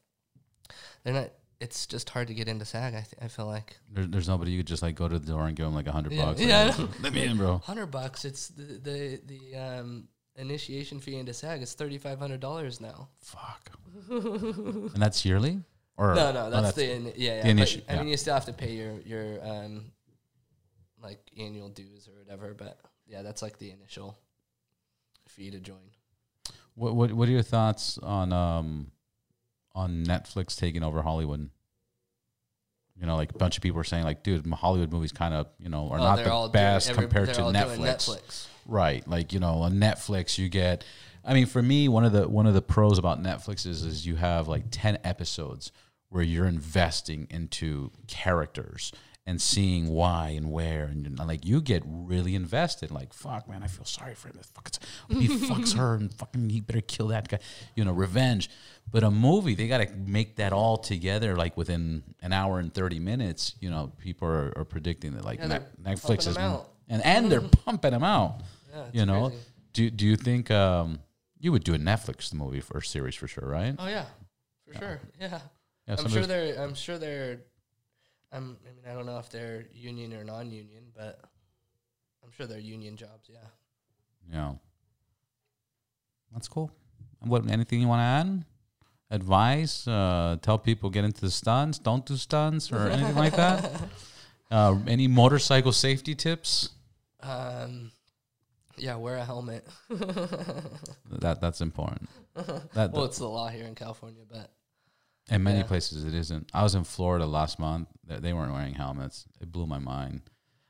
they're not. It's just hard to get into SAG. I th- I feel like There, there's nobody you could just like go to the door and give them like a hundred Yeah, bucks. yeah, Let me in, bro. hundred bucks. It's the the the um, initiation fee into SAG is thirty five hundred dollars now. Fuck. and that's yearly, or No, no, oh, that's, the in, yeah, the yeah. initi- but, I mean, you still have to pay your your um, like annual dues or whatever. But yeah, that's like the initial fee to join. What what what are your thoughts on um on Netflix taking over Hollywood? You know, like a bunch of people are saying, like, dude, Hollywood movies kind of, you know, are Oh, not the all best every- compared to all doing Netflix. Netflix. Right. Like, you know, on Netflix you get I mean, for me, one of the one of the pros about Netflix is is you have like 10 episodes where you're investing into characters and seeing why and where and like you get really invested like fuck man I feel sorry for him fuck it's, he fucks her and fucking he better kill that guy you know revenge but a movie they got to make that all together like within an hour and 30 minutes you know people are, are predicting that like Yeah, Ne- Netflix is and and they're pumping them out Yeah, you know crazy. do do you think um you would do a Netflix movie for a series for sure right Oh yeah, for sure. Yeah, yeah I'm sure they're. I'm sure they're. I'm. I mean, I don't know if they're union or non-union, but I'm sure they're union jobs. Yeah. Yeah. That's cool. What anything you want to add? Advice? Uh, tell people get into the stunts. Don't do stunts or anything like that. Uh, any motorcycle safety tips? Um, yeah, wear a helmet. That that's important. That, well, it's the law here in California, but in many yeah. places it isn't. I was in Florida last month. They they weren't wearing helmets. It blew my mind.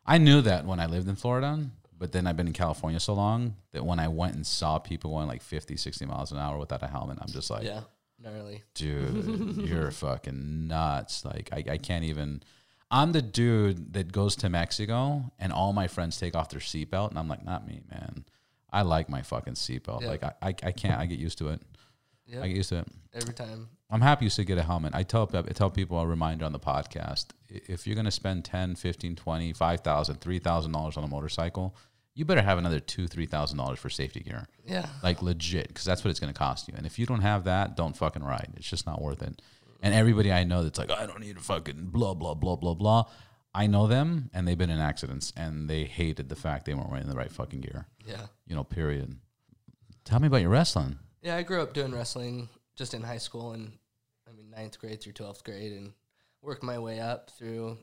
I knew that when I lived in Florida, but then I've been in California so long that when I went and saw people going like 50, 60 miles an hour without a helmet, I'm just like, yeah, gnarly. dude, you're fucking nuts. Like I, I can't even. I'm the dude that goes to Mexico and all my friends take off their seatbelt, and I'm like, not me, man. I like my fucking seatbelt. Yeah. Like I, I, I can't. I get used to it. Yeah, I get used to it. every time. I'm happy you should get a helmet. I tell I tell people a reminder on the podcast. If you're going to spend 10, 15, 20, 5000 $3,000 on a motorcycle, you better have another two, $3,000 for safety gear Yeah, like legit because that's what it's going to cost you and if you don't have that don't fucking ride it's just not worth it and everybody i know that's like i don't need a fucking blah blah blah blah blah i know them and they've been in accidents and they hated the fact they weren't wearing the right fucking gear yeah, you know period tell me about your wrestling yeah. I grew up doing wrestling just in high school, and I mean ninth grade through twelfth grade, and worked my way up through.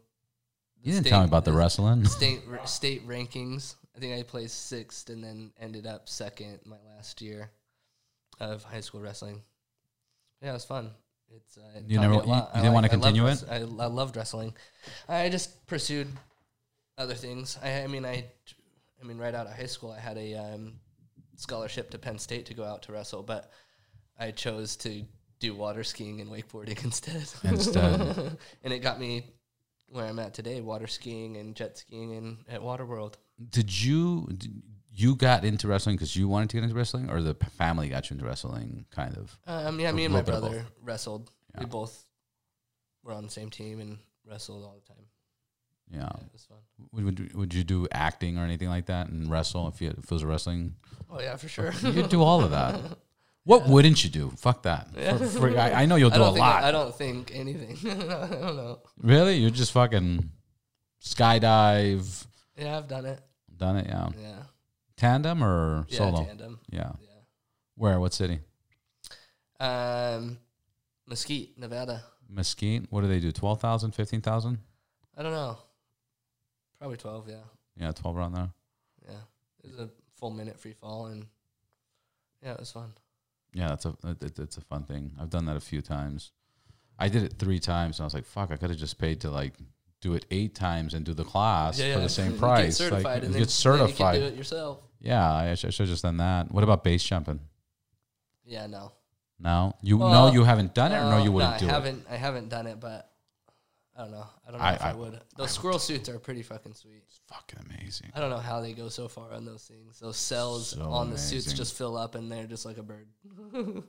you didn't tell me state- about the wrestling state r- state rankings. I think I placed sixth and then ended up second my last year of high school wrestling. Yeah, it was fun. It's uh, it You never- you- you I didn't I loved continue wrest- I, I loved wrestling. I just pursued other things. I, I mean, I, I mean, right out of high school, I had a um, scholarship to Penn State to go out to wrestle, but I chose to do water skiing and wakeboarding instead. Instead. and it got me where I'm at today, water skiing and jet skiing in at Waterworld. did you did, you got into wrestling because you wanted to get into wrestling or the family got you into wrestling kind of Um, yeah, me and my little bit of brother wrestled. Yeah. We both were on the same team and wrestled all the time. yeah Yeah, it was fun. would, would, you- would you do acting or anything like that and wrestle if, you, if it was wrestling Oh yeah, for sure. You'd do all of that. What wouldn't you do? Fuck that. For- for- I, I know you'll do a lot. I, don't think anything. I don't know. really? You're just fucking skydive. Yeah, I've done it. Done it, yeah. Yeah. Tandem or Yeah, solo? tandem. Yeah. Yeah. Where? What city? Um, Mesquite, Nevada. Mesquite. What do they do? 12,000, 15,000? I don't know. Probably 12, yeah. Yeah, 12 around there. Yeah. It was a full minute free fall, and yeah, it was fun. Yeah, that's a it, it- it's a fun thing. I've done that a few times. I did it three times, and I was like, "Fuck! I could have just paid to like do it eight times and do the class for the same price. Get certified, like, and get certified. You can do it yourself. Yeah, I, should have just done that. What about base jumping? Yeah, no. No, you no, you haven't done it, or no, oh, you wouldn't I do it. I haven't. I haven't done it, but I don't know. I don't know I- if I, I- would. Those squirrel suits are pretty fucking sweet. It's fucking amazing. I don't know how they go so far on those things. Those cells So on the suits amazing. just fill up, and they're just like a bird.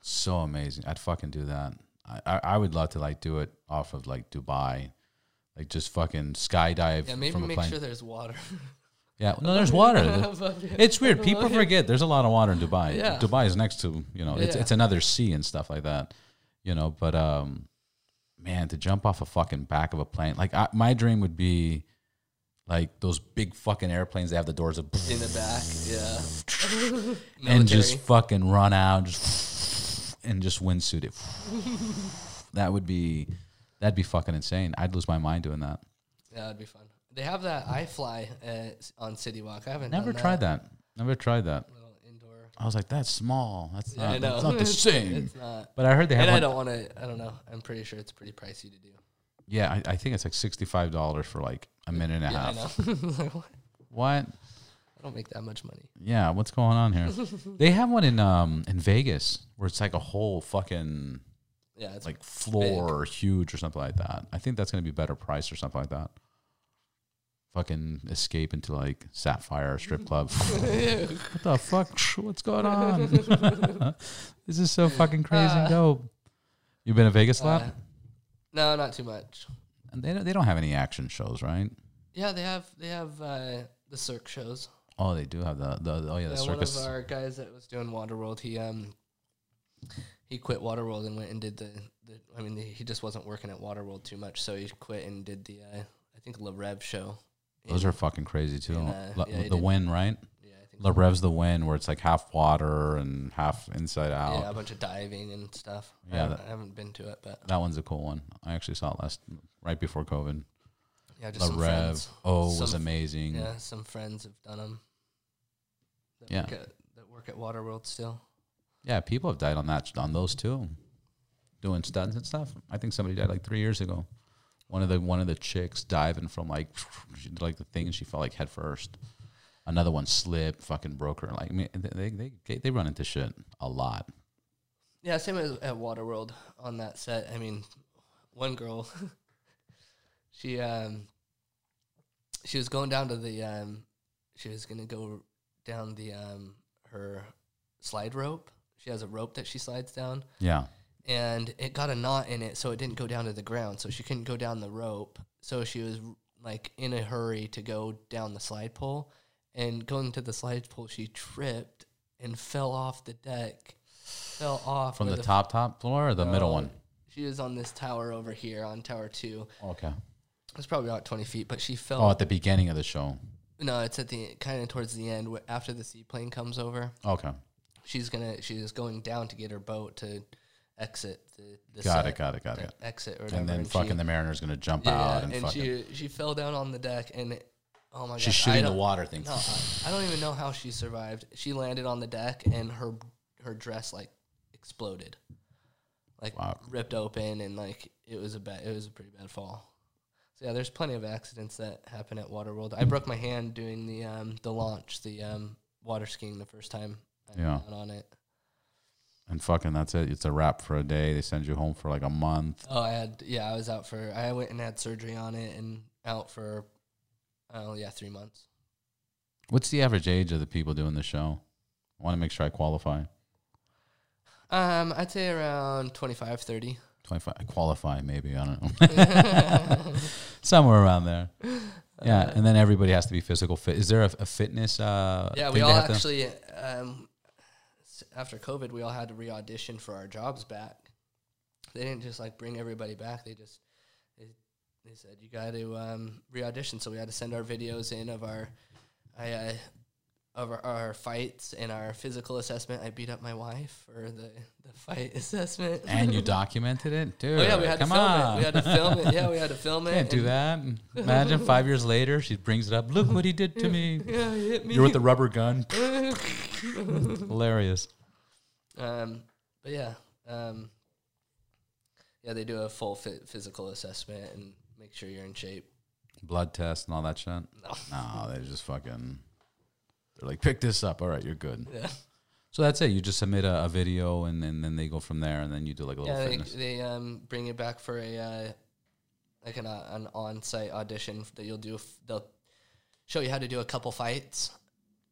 So amazing. I'd fucking do that. I, I, I would love to like do it off of like Dubai, like just fucking skydive Yeah, maybe from a make plane. sure there's water. yeah, no, there's water. It's weird. People forget there's a lot of water in Dubai. Yeah. Dubai is next to you know it's Yeah. it's another sea and stuff like that. You know, but um, man, to jump off a fucking back of a plane, like I, my dream would be like those big fucking airplanes that have the doors of in the back. Yeah. and just fucking run out just and just wingsuit it. that would be that'd be fucking insane. I'd lose my mind doing that. yeah, that'd be fun. They have that iFly uh, on City Walk. I haven't Never done tried that. Never tried that. Little indoor. I was like, that's small. That's Yeah, not, know. that's not the same. It's not. But I heard they have And I don't want to. I don't know. I'm pretty sure it's pretty pricey to do. Yeah, I, I think it's like sixty five dollars for like a minute and a Yeah, I half. know. Like, what? What? I don't make that much money. Yeah, what's going on here? they have one in um in Vegas where it's like a whole fucking Yeah, it's like floor huge or something like that. I think that's gonna be better price or something like that. Fucking escape into like Sapphire strip club. what the fuck? What's going on? this is so fucking crazy and Uh, dope. You been to Vegas a lot? Uh, no, not too much. and they don't, they don't have any action shows, right? Yeah, they have they have uh, the Cirque shows. Oh, they do have the, the oh yeah the Yeah, circus. One of our guys that was doing Waterworld, he um he quit Waterworld and went and did the, the I mean he just wasn't working at Waterworld too much, so he quit and did the uh, I think Le Rêve show. Those are fucking crazy too. La- yeah, the Wynn, right? yeah, I think Le Rêve's the Wynn, where it's like half water and half inside out. yeah, a bunch of diving and stuff. Yeah, haven't, that- I haven't been to it, but That one's a cool one. I actually saw it last right before COVID. yeah, just La some Rev, friends. oh, was Some- amazing. Yeah, some friends have done them. That Yeah. work at, that work at Waterworld still. Yeah, people have died on that on those too, doing stunts and stuff. I think somebody died like three years ago. One of the one of the chicks diving from like she did like the thing and she fell like head first. Another one slipped, fucking broke her. Like I mean, they they they, they run into shit a lot. Yeah, same as at Waterworld on that set. I mean, one girl, she um, she was going down to the um, she was gonna go down the um her slide rope. She has a rope that she slides down, Yeah, and it got a knot in it, so it didn't go down to the ground. So she couldn't go down the rope. So she was like in a hurry to go down the slide pole, and going to the slide pole, she tripped and fell off the deck. Fell off from where the top top floor or the middle one. She was on this tower over here on tower two. Okay. It was probably about twenty feet, but she fell. Oh, at the beginning of the show. no, it's at the kind of towards the end after the seaplane comes over. Okay. She's gonna. She's going down to get her boat to exit the. the Got set, it. Got it. Got it. Exit or whatever. And then she- fucking the mariner's gonna jump yeah, out and, and fucking. she she fell down on the deck and. It, Oh my god! she's shooting the water thing. No, I, I don't even know how she survived. She landed on the deck and her her dress like exploded, like Wow. ripped open, and like it was a bad, it was a pretty bad fall. So yeah, there's plenty of accidents that happen at Waterworld. I broke my hand doing the um the launch, the um water skiing the first time I Yeah. went on it. And fucking that's it. It's a wrap for a day. They send you home for like a month. Oh, I had yeah, I was out for I went and had surgery on it and out for oh yeah three months. What's the average age of the people doing the show? I want to make sure I qualify. Um, I'd say around 25, 30. 25. I qualify, maybe. I don't know. Somewhere around there. Yeah. and then everybody has to be physical fit. Is there a, a fitness? Uh, Yeah, we all actually, um, after COVID, we all had to re audition for our jobs back. They didn't just like bring everybody back. They just, they, they said, you got to um, re audition. So we had to send our videos in of our, I uh, over our fights and our physical assessment, I beat up my wife for the, the fight assessment. And you documented it, dude. oh yeah, we had Come to film on. it. We had to film it. Yeah, we had to film it. Can't do that. Imagine five years later, she brings it up. Look what he did to me. Yeah, he hit me. You're with the rubber gun. Hilarious. Um, but yeah, um, yeah, they do a full fit physical assessment and make sure you're in shape. Blood test and all that shit. No. No, they just fucking. They're like, pick this up. All right, you're good. Yeah, So that's it. You just submit a, a video, and, then then they go from there, and then you do like a little thing. yeah. They, fitness. they um bring it back for a uh, like an uh, an on site audition that you'll do. f- They'll show you how to do a couple fights,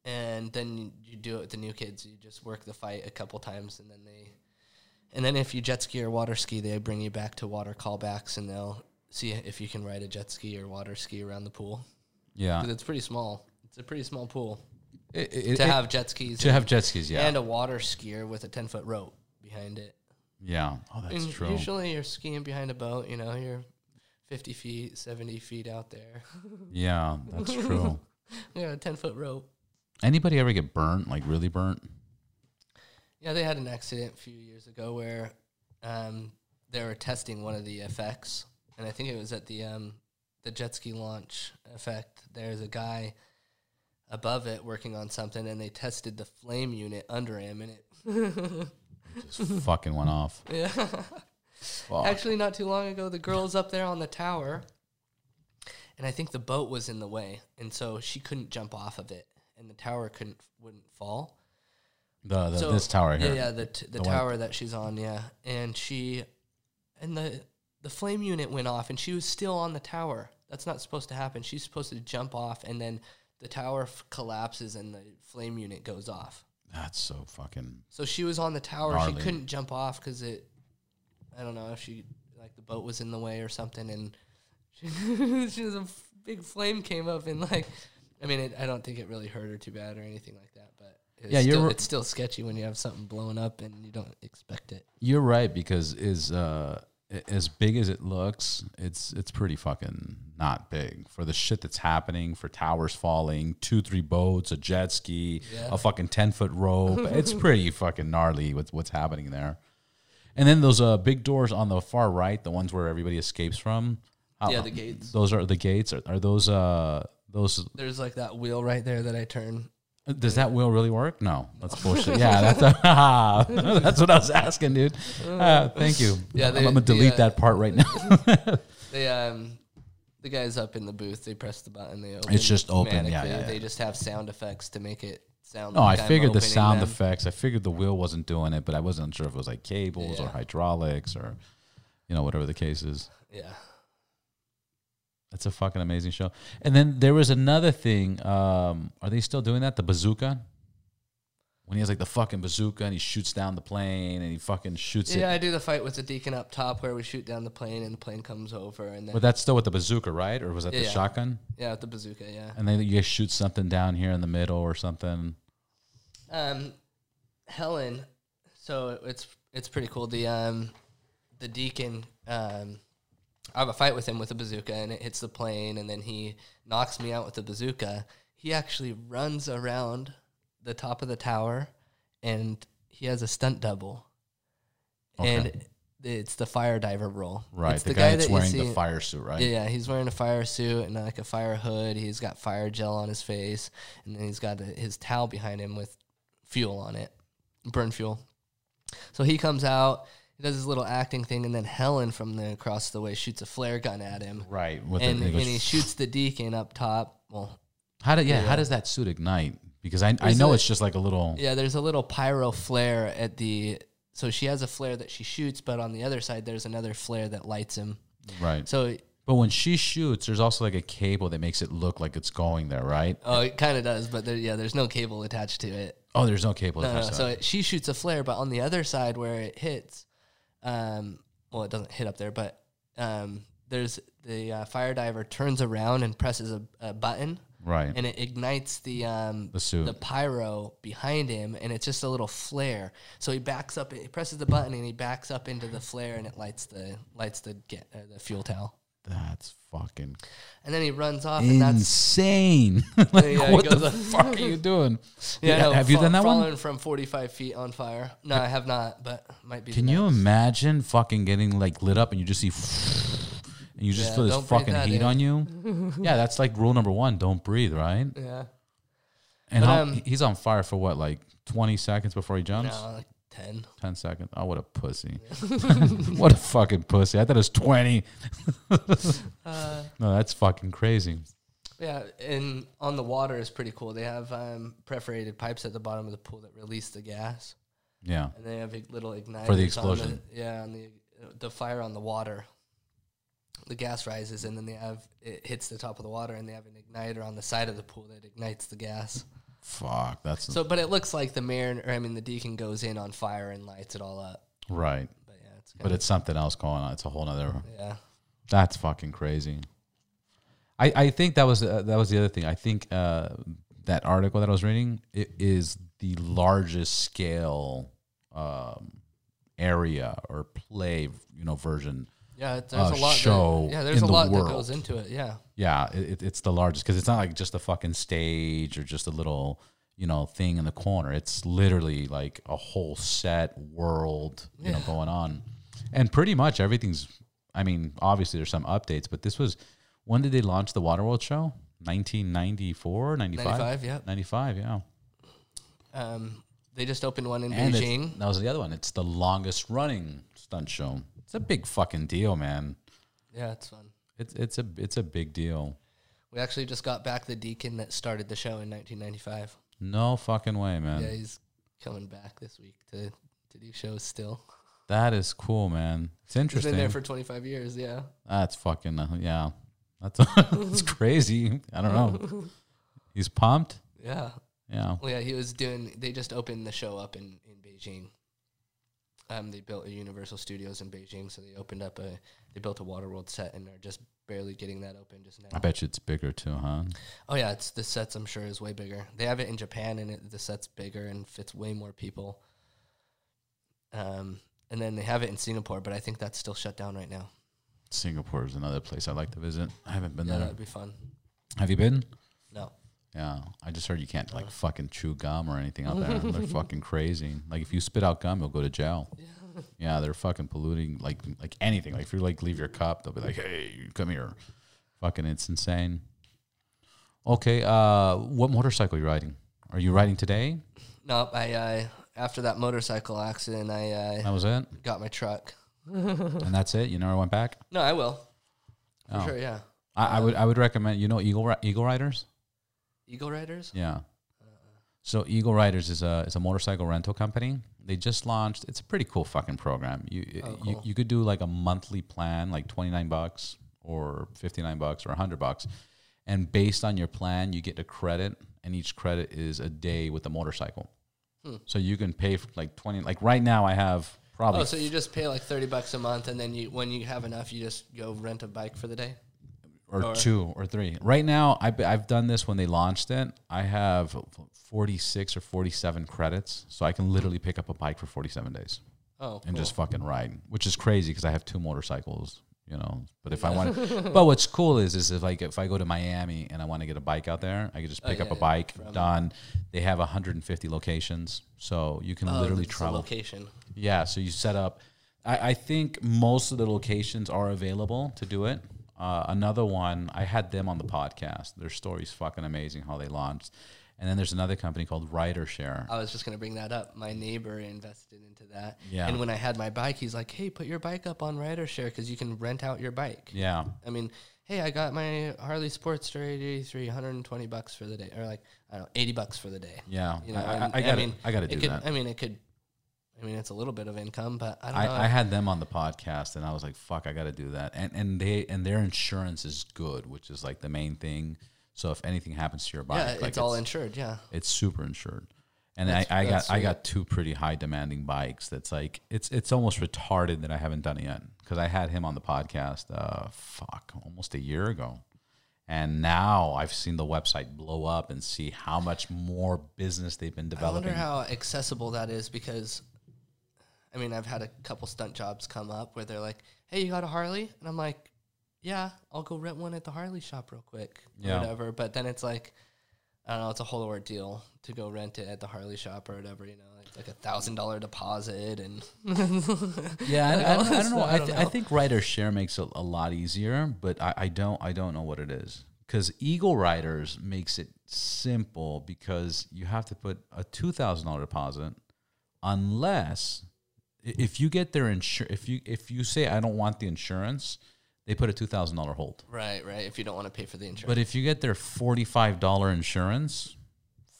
and then you do it with the new kids. You just work the fight a couple times, and then they. And then if you jet ski or water ski, they bring you back to water callbacks, and they'll see if you can ride a jet ski or water ski around the pool. yeah. it's pretty small. It's a pretty small pool It- it- to it- have jet skis to have jet skis, yeah. and a water skier with a ten foot rope behind it. yeah. Oh, that's and true. usually you're skiing behind a boat. You know, you're fifty feet, seventy feet out there. Yeah, that's true. yeah, a ten foot rope. Anybody ever get burnt, like really burnt? Yeah, they had an accident a few years ago where um, they were testing one of the effects, and I think it was at the um, the jet ski launch effect. There's a guy above it working on something, and they tested the flame unit under him, and it. Just fucking went off. yeah. Fuck. Actually, not too long ago, the girl's up there on the tower, and I think the boat was in the way, and so she couldn't jump off of it, and the tower couldn't wouldn't fall. the, the So- this tower here. Yeah, yeah, the t- the, The one- tower that she's on, yeah, and she, and the the flame unit went off, and she was still on the tower. That's not supposed to happen. She's supposed to jump off, and then the tower f- collapses, and the flame unit goes off. That's so fucking. So she was on the tower. Gnarly. She couldn't jump off because it. I don't know if she like the boat was in the way or something, and she, she was a f- big flame came up and like, I mean, it, I don't think it really hurt her too bad or anything like that, but it's Yeah, you're still, it's still sketchy when you have something blowing up and you don't expect it. You're right because is uh as big as it looks, it's it's pretty fucking not big for the shit that's happening. For towers falling, two three boats, a jet ski, Yeah. a fucking ten foot rope. it's pretty fucking gnarly with what's happening there. And then those uh big doors on the far right, the ones where everybody escapes from. how- Yeah, the gates. Those are the gates. Are, are those uh those? There's like that wheel right there that I turn. Does that wheel really work? No, that's bullshit. yeah, that's that's what I was asking, dude. Uh, thank you. Yeah, I'm, I'm gonna the, delete uh, that part right now. They um. The guys up in the booth, they press the button. They open. It's just open, yeah, yeah, yeah. They just have sound effects to make it sound. No, I like I'm figured the sound them. effects. I figured the wheel wasn't doing it, but I wasn't sure if it was like cables or hydraulics or, you know, whatever the case is. Yeah. That's a fucking amazing show. And then there was another thing. Um, are they still doing that? The bazooka. When he has like the fucking bazooka and he shoots down the plane and he fucking shoots Yeah, it. I do the fight with the deacon up top where we shoot down the plane and the plane comes over and then But that's still with the bazooka, right? Or was that Yeah, the yeah. shotgun? yeah, with the bazooka, yeah. And then you guys shoot something down here in the middle or something. Um, Helen, so it's it's pretty cool. The um, the deacon, um, I have a fight with him with a bazooka and it hits the plane and then he knocks me out with the bazooka. He actually runs around the top of the tower and he has a stunt double. Okay. And it's the fire diver role. Right. It's the, guy, that's that wearing see- the fire suit, right? Yeah, he's wearing a fire suit and like a fire hood. He's got fire gel on his face, and then he's got a, his towel behind him with fuel on it, burn fuel. So he comes out, he does his little acting thing, and then Helen from the across the way shoots a flare gun at him, Right. And, the, and he shoots the deacon up top. Well, How do yeah, Yeah. How does that suit ignite? Because I I know a- it's just like a little. yeah, there's a little pyro flare at the. So she has a flare that she shoots, but on the other side, there's another flare that lights him. Right. So But when she shoots, there's also like a cable that makes it look like it's going there, right? oh, it kind of does, but there, yeah, there's no cable attached to it. Oh, there's no cable. No, no, attached to so it, she shoots a flare, but on the other side where it hits, um, well, it doesn't hit up there, but um, there's the uh, fire diver turns around and presses a, a button, right. and it ignites the um, The suit. the pyro behind him, and it's just a little flare. So he backs up, he presses the button, and he backs up into the flare, and it lights the lights the get uh, the fuel towel. That's fucking and then he runs off, and that's insane. like, Yeah, what the fuck are you doing? yeah. no, have you done that one? falling from 45 feet on fire. No, I have not, but might be. Can you imagine fucking getting like lit up and you just see, and you just Yeah, feel this fucking heat in. on you? yeah, that's like rule number one: don't breathe, right? Yeah. And But, um, he's on fire for what, like twenty seconds before he jumps? No, like 10. 10 seconds. Oh, what a pussy. what a fucking pussy. I thought it was 20. Uh, No, that's fucking crazy. yeah, and on the water is pretty cool. They have um, perforated pipes at the bottom of the pool that release the gas, Yeah. and they have ig- little igniters For the on explosion. yeah, and the the fire on the water. The gas rises, and then they have it hits the top of the water, and they have an igniter on the side of the pool that ignites the gas. Fuck. That's So, but it looks like the marin, or I mean, the deacon goes in on fire and lights it all up. right. But yeah, it's But it's something else going on. It's a whole nother. yeah, That's fucking crazy. I, I think that was uh, that was the other thing. I think uh, that article that I was reading it is the largest scale um, area or play you know version yeah. There's Uh, a lot. show that, yeah, there's in a the lot that goes into it. Yeah, Yeah, it, it- it's the largest because it's not like just a fucking stage or just a little, you know, thing in the corner. It's literally like a whole set world, you know, going on. And pretty much everything's, I mean, obviously there's some updates, but this was, when did they launch the Waterworld show? 1994, 95? 95. Yeah. 95, yeah. Um, they just opened one in And Beijing. that was the other one. It's the longest running stunt show. It's a big fucking deal, man. Yeah, it's fun. It's it's a it's a big deal. We actually just got back the deacon that started the show in 1995. No fucking way, man. Yeah, he's coming back this week to to do shows still. That is cool, man. It's He's interesting. been there for 25 years. Yeah. That's fucking uh, yeah. That's that's crazy. I don't know. He's pumped. Yeah. Yeah. Well, yeah, he was doing. They just opened the show up in in Beijing. Um, they built a Universal Studios in Beijing, so they opened up a. They built a Waterworld set, and they're just barely getting that open just now. I bet you it's bigger too, huh? Oh yeah, it's the sets. I'm sure is way bigger. They have it in Japan, and it, the set's bigger and fits way more people. Um, and then they have it in Singapore, but I think that's still shut down right now. Singapore is another place I'd like to visit. I haven't been Yeah, there. that'd be fun. Have you been? Yeah. I just heard you can't like fucking chew gum or anything out there. they're fucking crazy. Like if you spit out gum, you'll go to jail. Yeah, they're fucking polluting like like anything. Like if you like leave your cup, they'll be like, "Hey, you come here." Fucking, it's insane. Okay, uh, what motorcycle are you riding? Are you riding today? no. I uh, after that motorcycle accident, I That uh, was it, got my truck. and that's it. You never went back. No, I will. For Oh. sure, yeah. I, I would I would recommend. You know, Eagle Ri- Eagle Riders. Eagle Riders. Yeah. So Eagle Riders is a is a motorcycle rental company. They just launched. It's a pretty cool fucking program. You Oh, you cool. you could do like a monthly plan, like twenty nine bucks or fifty nine bucks or hundred bucks, and based on your plan, you get a credit, and each credit is a day with the motorcycle. Hmm. So you can pay for like twenty. Like right now, I have probably Oh, so you just pay like thirty bucks a month, and then you, when you have enough, you just go rent a bike for the day. Or, Or- two or three. Right now, I've, I've done this when they launched it. I have 46 or 47 credits, so I can literally pick up a bike for 47 days Oh, and cool. just fucking ride, which is crazy because I have two motorcycles, you know. But if I want, but what's cool is is if like if I go to Miami and I want to get a bike out there, I can just Oh, pick yeah, up a bike. from- Done. They have 150 locations, so you can Oh, literally travel. location. Yeah, so you set up. I, I think most of the locations are available to do it. Uh, another one, I had them on the podcast. Their story's fucking amazing how they launched. And then there's another company called RiderShare. I was just gonna bring that up. My neighbor invested into that. Yeah. And when I had my bike, he's like, "Hey, put your bike up on RiderShare because you can rent out your bike." Yeah, I mean, hey, I got my Harley Sportster 83, 120 bucks for the day, or like I don't know, 80 bucks for the day. yeah. You know, I, I, I I gotta, mean, I gotta It do could, that. I mean, it could. I mean, it's a little bit of income, but I don't know. I, I had them on the podcast, and I was like, "Fuck, I got to do that." And and they and their insurance is good, which is like the main thing. So if anything happens to your bike, yeah, like it's all insured. Yeah. It's super insured. And That's- I, I got that's I got two pretty high demanding bikes. That's like it's it's almost retarded that I haven't done it yet because I had him on the podcast. Uh, fuck, almost a year ago, and now I've seen the website blow up and see how much more business they've been developing. I wonder how accessible that is because, I mean, I've had a couple stunt jobs come up where they're like, "Hey, you got a Harley?" and I'm like, yeah, I'll go rent one at the Harley shop real quick, or Yeah. whatever. But then it's like, I don't know, it's a whole ordeal to go rent it at the Harley shop or whatever. You know, it's like a thousand dollar deposit and Yeah, I, I, don't, I don't know. I th- I think rider share makes it a lot easier, but I, I don't I don't know what it is because Eagle Riders makes it simple because you have to put a two thousand dollar deposit unless if you get their insur if you if you say I don't want the insurance, they put a two thousand dollar hold. right, right. If you don't want to pay for the insurance, But if you get their forty five dollar insurance,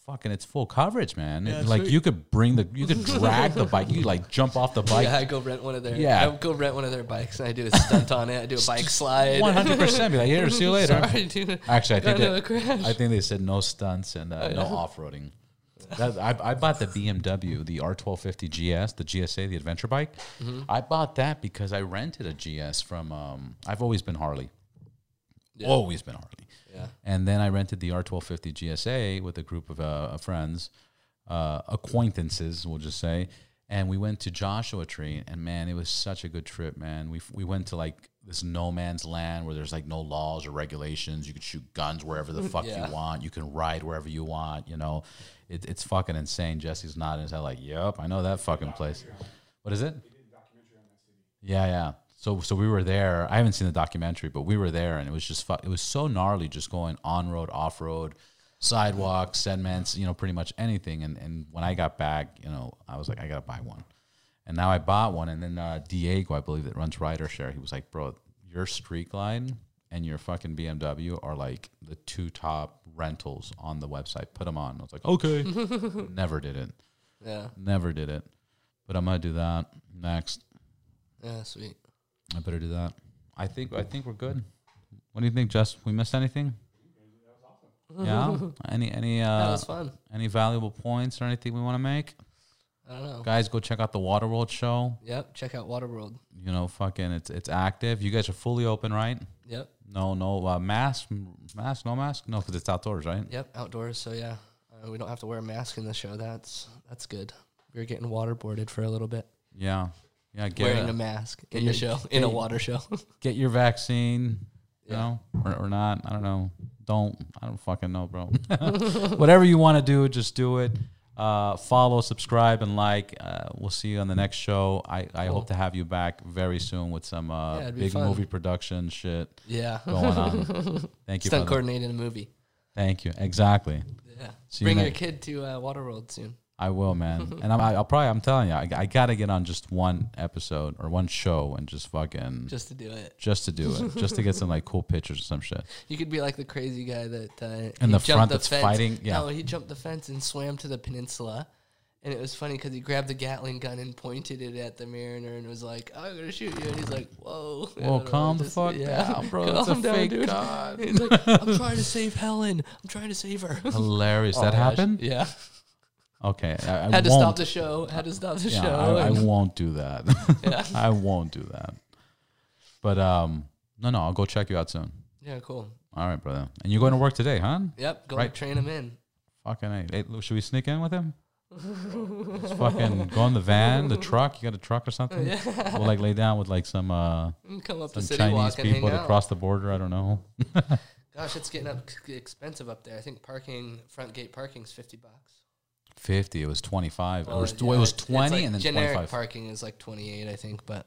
fucking it's full coverage, man. It- like you could bring the you could drag the bike, you like jump off the bike. yeah, I go rent one of their Yeah. I go rent one of their bikes and I do a stunt on it. I do a bike slide. One hundred percent. Be like, here, see you later. Sorry, dude. Actually, I think they. I think they said no stunts and uh, no off roading. That, I, I bought the BMW, the R1250 GS, the GSA, the adventure bike. Mm-hmm. I bought that because I rented a GS from. Um, I've always been Harley. Yeah. Always been Harley. Yeah. And then I rented the R1250 GSA with a group of, uh, friends, uh, acquaintances, we'll just say. And we went to Joshua Tree, and man, it was such a good trip, man. We, we went to like this no man's land where there's like no laws or regulations. You can shoot guns wherever the fuck Yeah. you want. You can ride wherever you want. You know, it, it's fucking insane. Jesse's nodding his head like, "Yep, I know that fucking place." What is it? Yeah, yeah. So so we were there. I haven't seen the documentary, but we were there, and it was just fu- it was so gnarly, just going on road, off road, sidewalks, segments, you know, pretty much anything. And and when I got back, you know, I was like, I gotta buy one, and now I bought one. And then uh, Diego, I believe that runs Rider Share, he was like, bro, your Street Glide and your fucking BMW are like the two top rentals on the website. Put them on. I was like, okay. Never did it. Yeah. Never did it. But I'm gonna do that next. Yeah, sweet. I better do that. I think I think we're good. What do you think, Jess? We missed anything? Yeah. Any any uh, that was fun. any valuable points or anything we want to make? I don't know. Guys, go check out the Waterworld show. Yep. Check out Waterworld. You know, fucking it's it's active. You guys are fully open, right? Yep. No, no uh, mask, mask, no mask, no, because it's outdoors, right? Yep. Outdoors. So yeah, uh, we don't have to wear a mask in the show. That's that's good. We were getting waterboarded for a little bit. Yeah, yeah. Get wearing a- a mask in the your- show, in a water show. get your vaccine, you Yeah. know, or, or not. I don't know. Don't I don't fucking know, bro. Whatever you want to do, just do it. Uh, follow, subscribe, and like. Uh, we'll see you on the next show. I, I hope to have you back very soon with some uh, Yeah, big fun. movie production shit yeah. going on. Thank you. Stunt coordinating a movie. Thank you. Exactly. Yeah. See you Bring your kid to uh, Waterworld soon. I will, man. and I'm, I- I'll probably. I'm telling you, I, I got to get on just one episode or one show and just fucking Just to do it. just to do it, just to get some like cool pictures or some shit. You could be like the crazy guy that uh, In the front that's fence. fighting? Yeah. No, he jumped the fence and swam to the peninsula. And it was funny because he grabbed the Gatling gun and pointed it at the Mariner and was like, "I'm gonna shoot you." And he's like, "Whoa!" Whoa, don't know, calm the fuck down, bro. That's a Calm down, fake dude. gun. He's like, "I'm trying to save Helen. I'm trying to save her." Hilarious. Oh that gosh. happened? Yeah. Okay. I, I Had to stop the show. Had to stop the yeah, show. I, I won't do that. yeah. I won't do that. But um, no, no, I'll go check you out soon. Yeah. Cool. All right, brother. And you're going to work today, huh? Yep. Go Right. train him in. Fucking hey, hey, should we sneak in with him? Just fucking go in the van, the truck. You got a truck or something? Yeah. We'll like lay down with like some uh come up to some City Chinese Walk and hang people to cross the border. I don't know. Gosh, it's getting up expensive up there. I think parking front gate parking's fifty bucks. Fifty. It was twenty five. Well, oh, it was yeah, it was twenty like and then generic twenty five. parking is like twenty eight, I think. But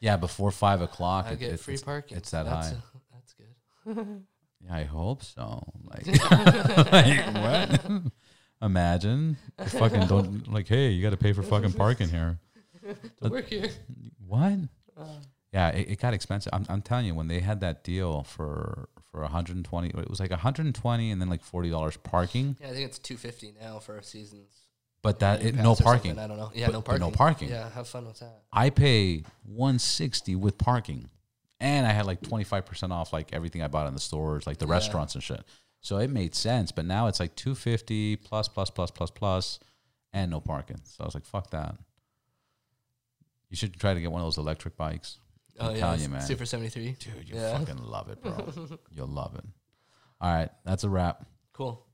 yeah, before five o'clock. I it- get it's- free it's- parking. It's that that's high. A, that's good. Yeah, I hope so. Like, like, what? Imagine You fucking don't like. Hey, you got to pay for fucking parking here. To work here. What? Uh. Yeah, it, it got expensive. I'm, I'm telling you, when they had that deal for for 120, it was like 120 and then like forty dollars parking. Yeah, I think it's two fifty now for seasons. But that it, Pass no or something, parking. I don't know. Yeah, But- no but parking. no parking. Yeah, have fun with that. I pay 160 with parking, and I had like 25 percent off like everything I bought in the stores, like the restaurants and shit. So it made sense. But now it's like 250 plus plus plus plus plus, and no parking. So I was like, fuck that. You should try to get one of those electric bikes. Oh I'm yeah, telling you, man. Super seventy three. Dude, you Yeah. fucking love it, bro. You'll love it. All right, that's a wrap. Cool.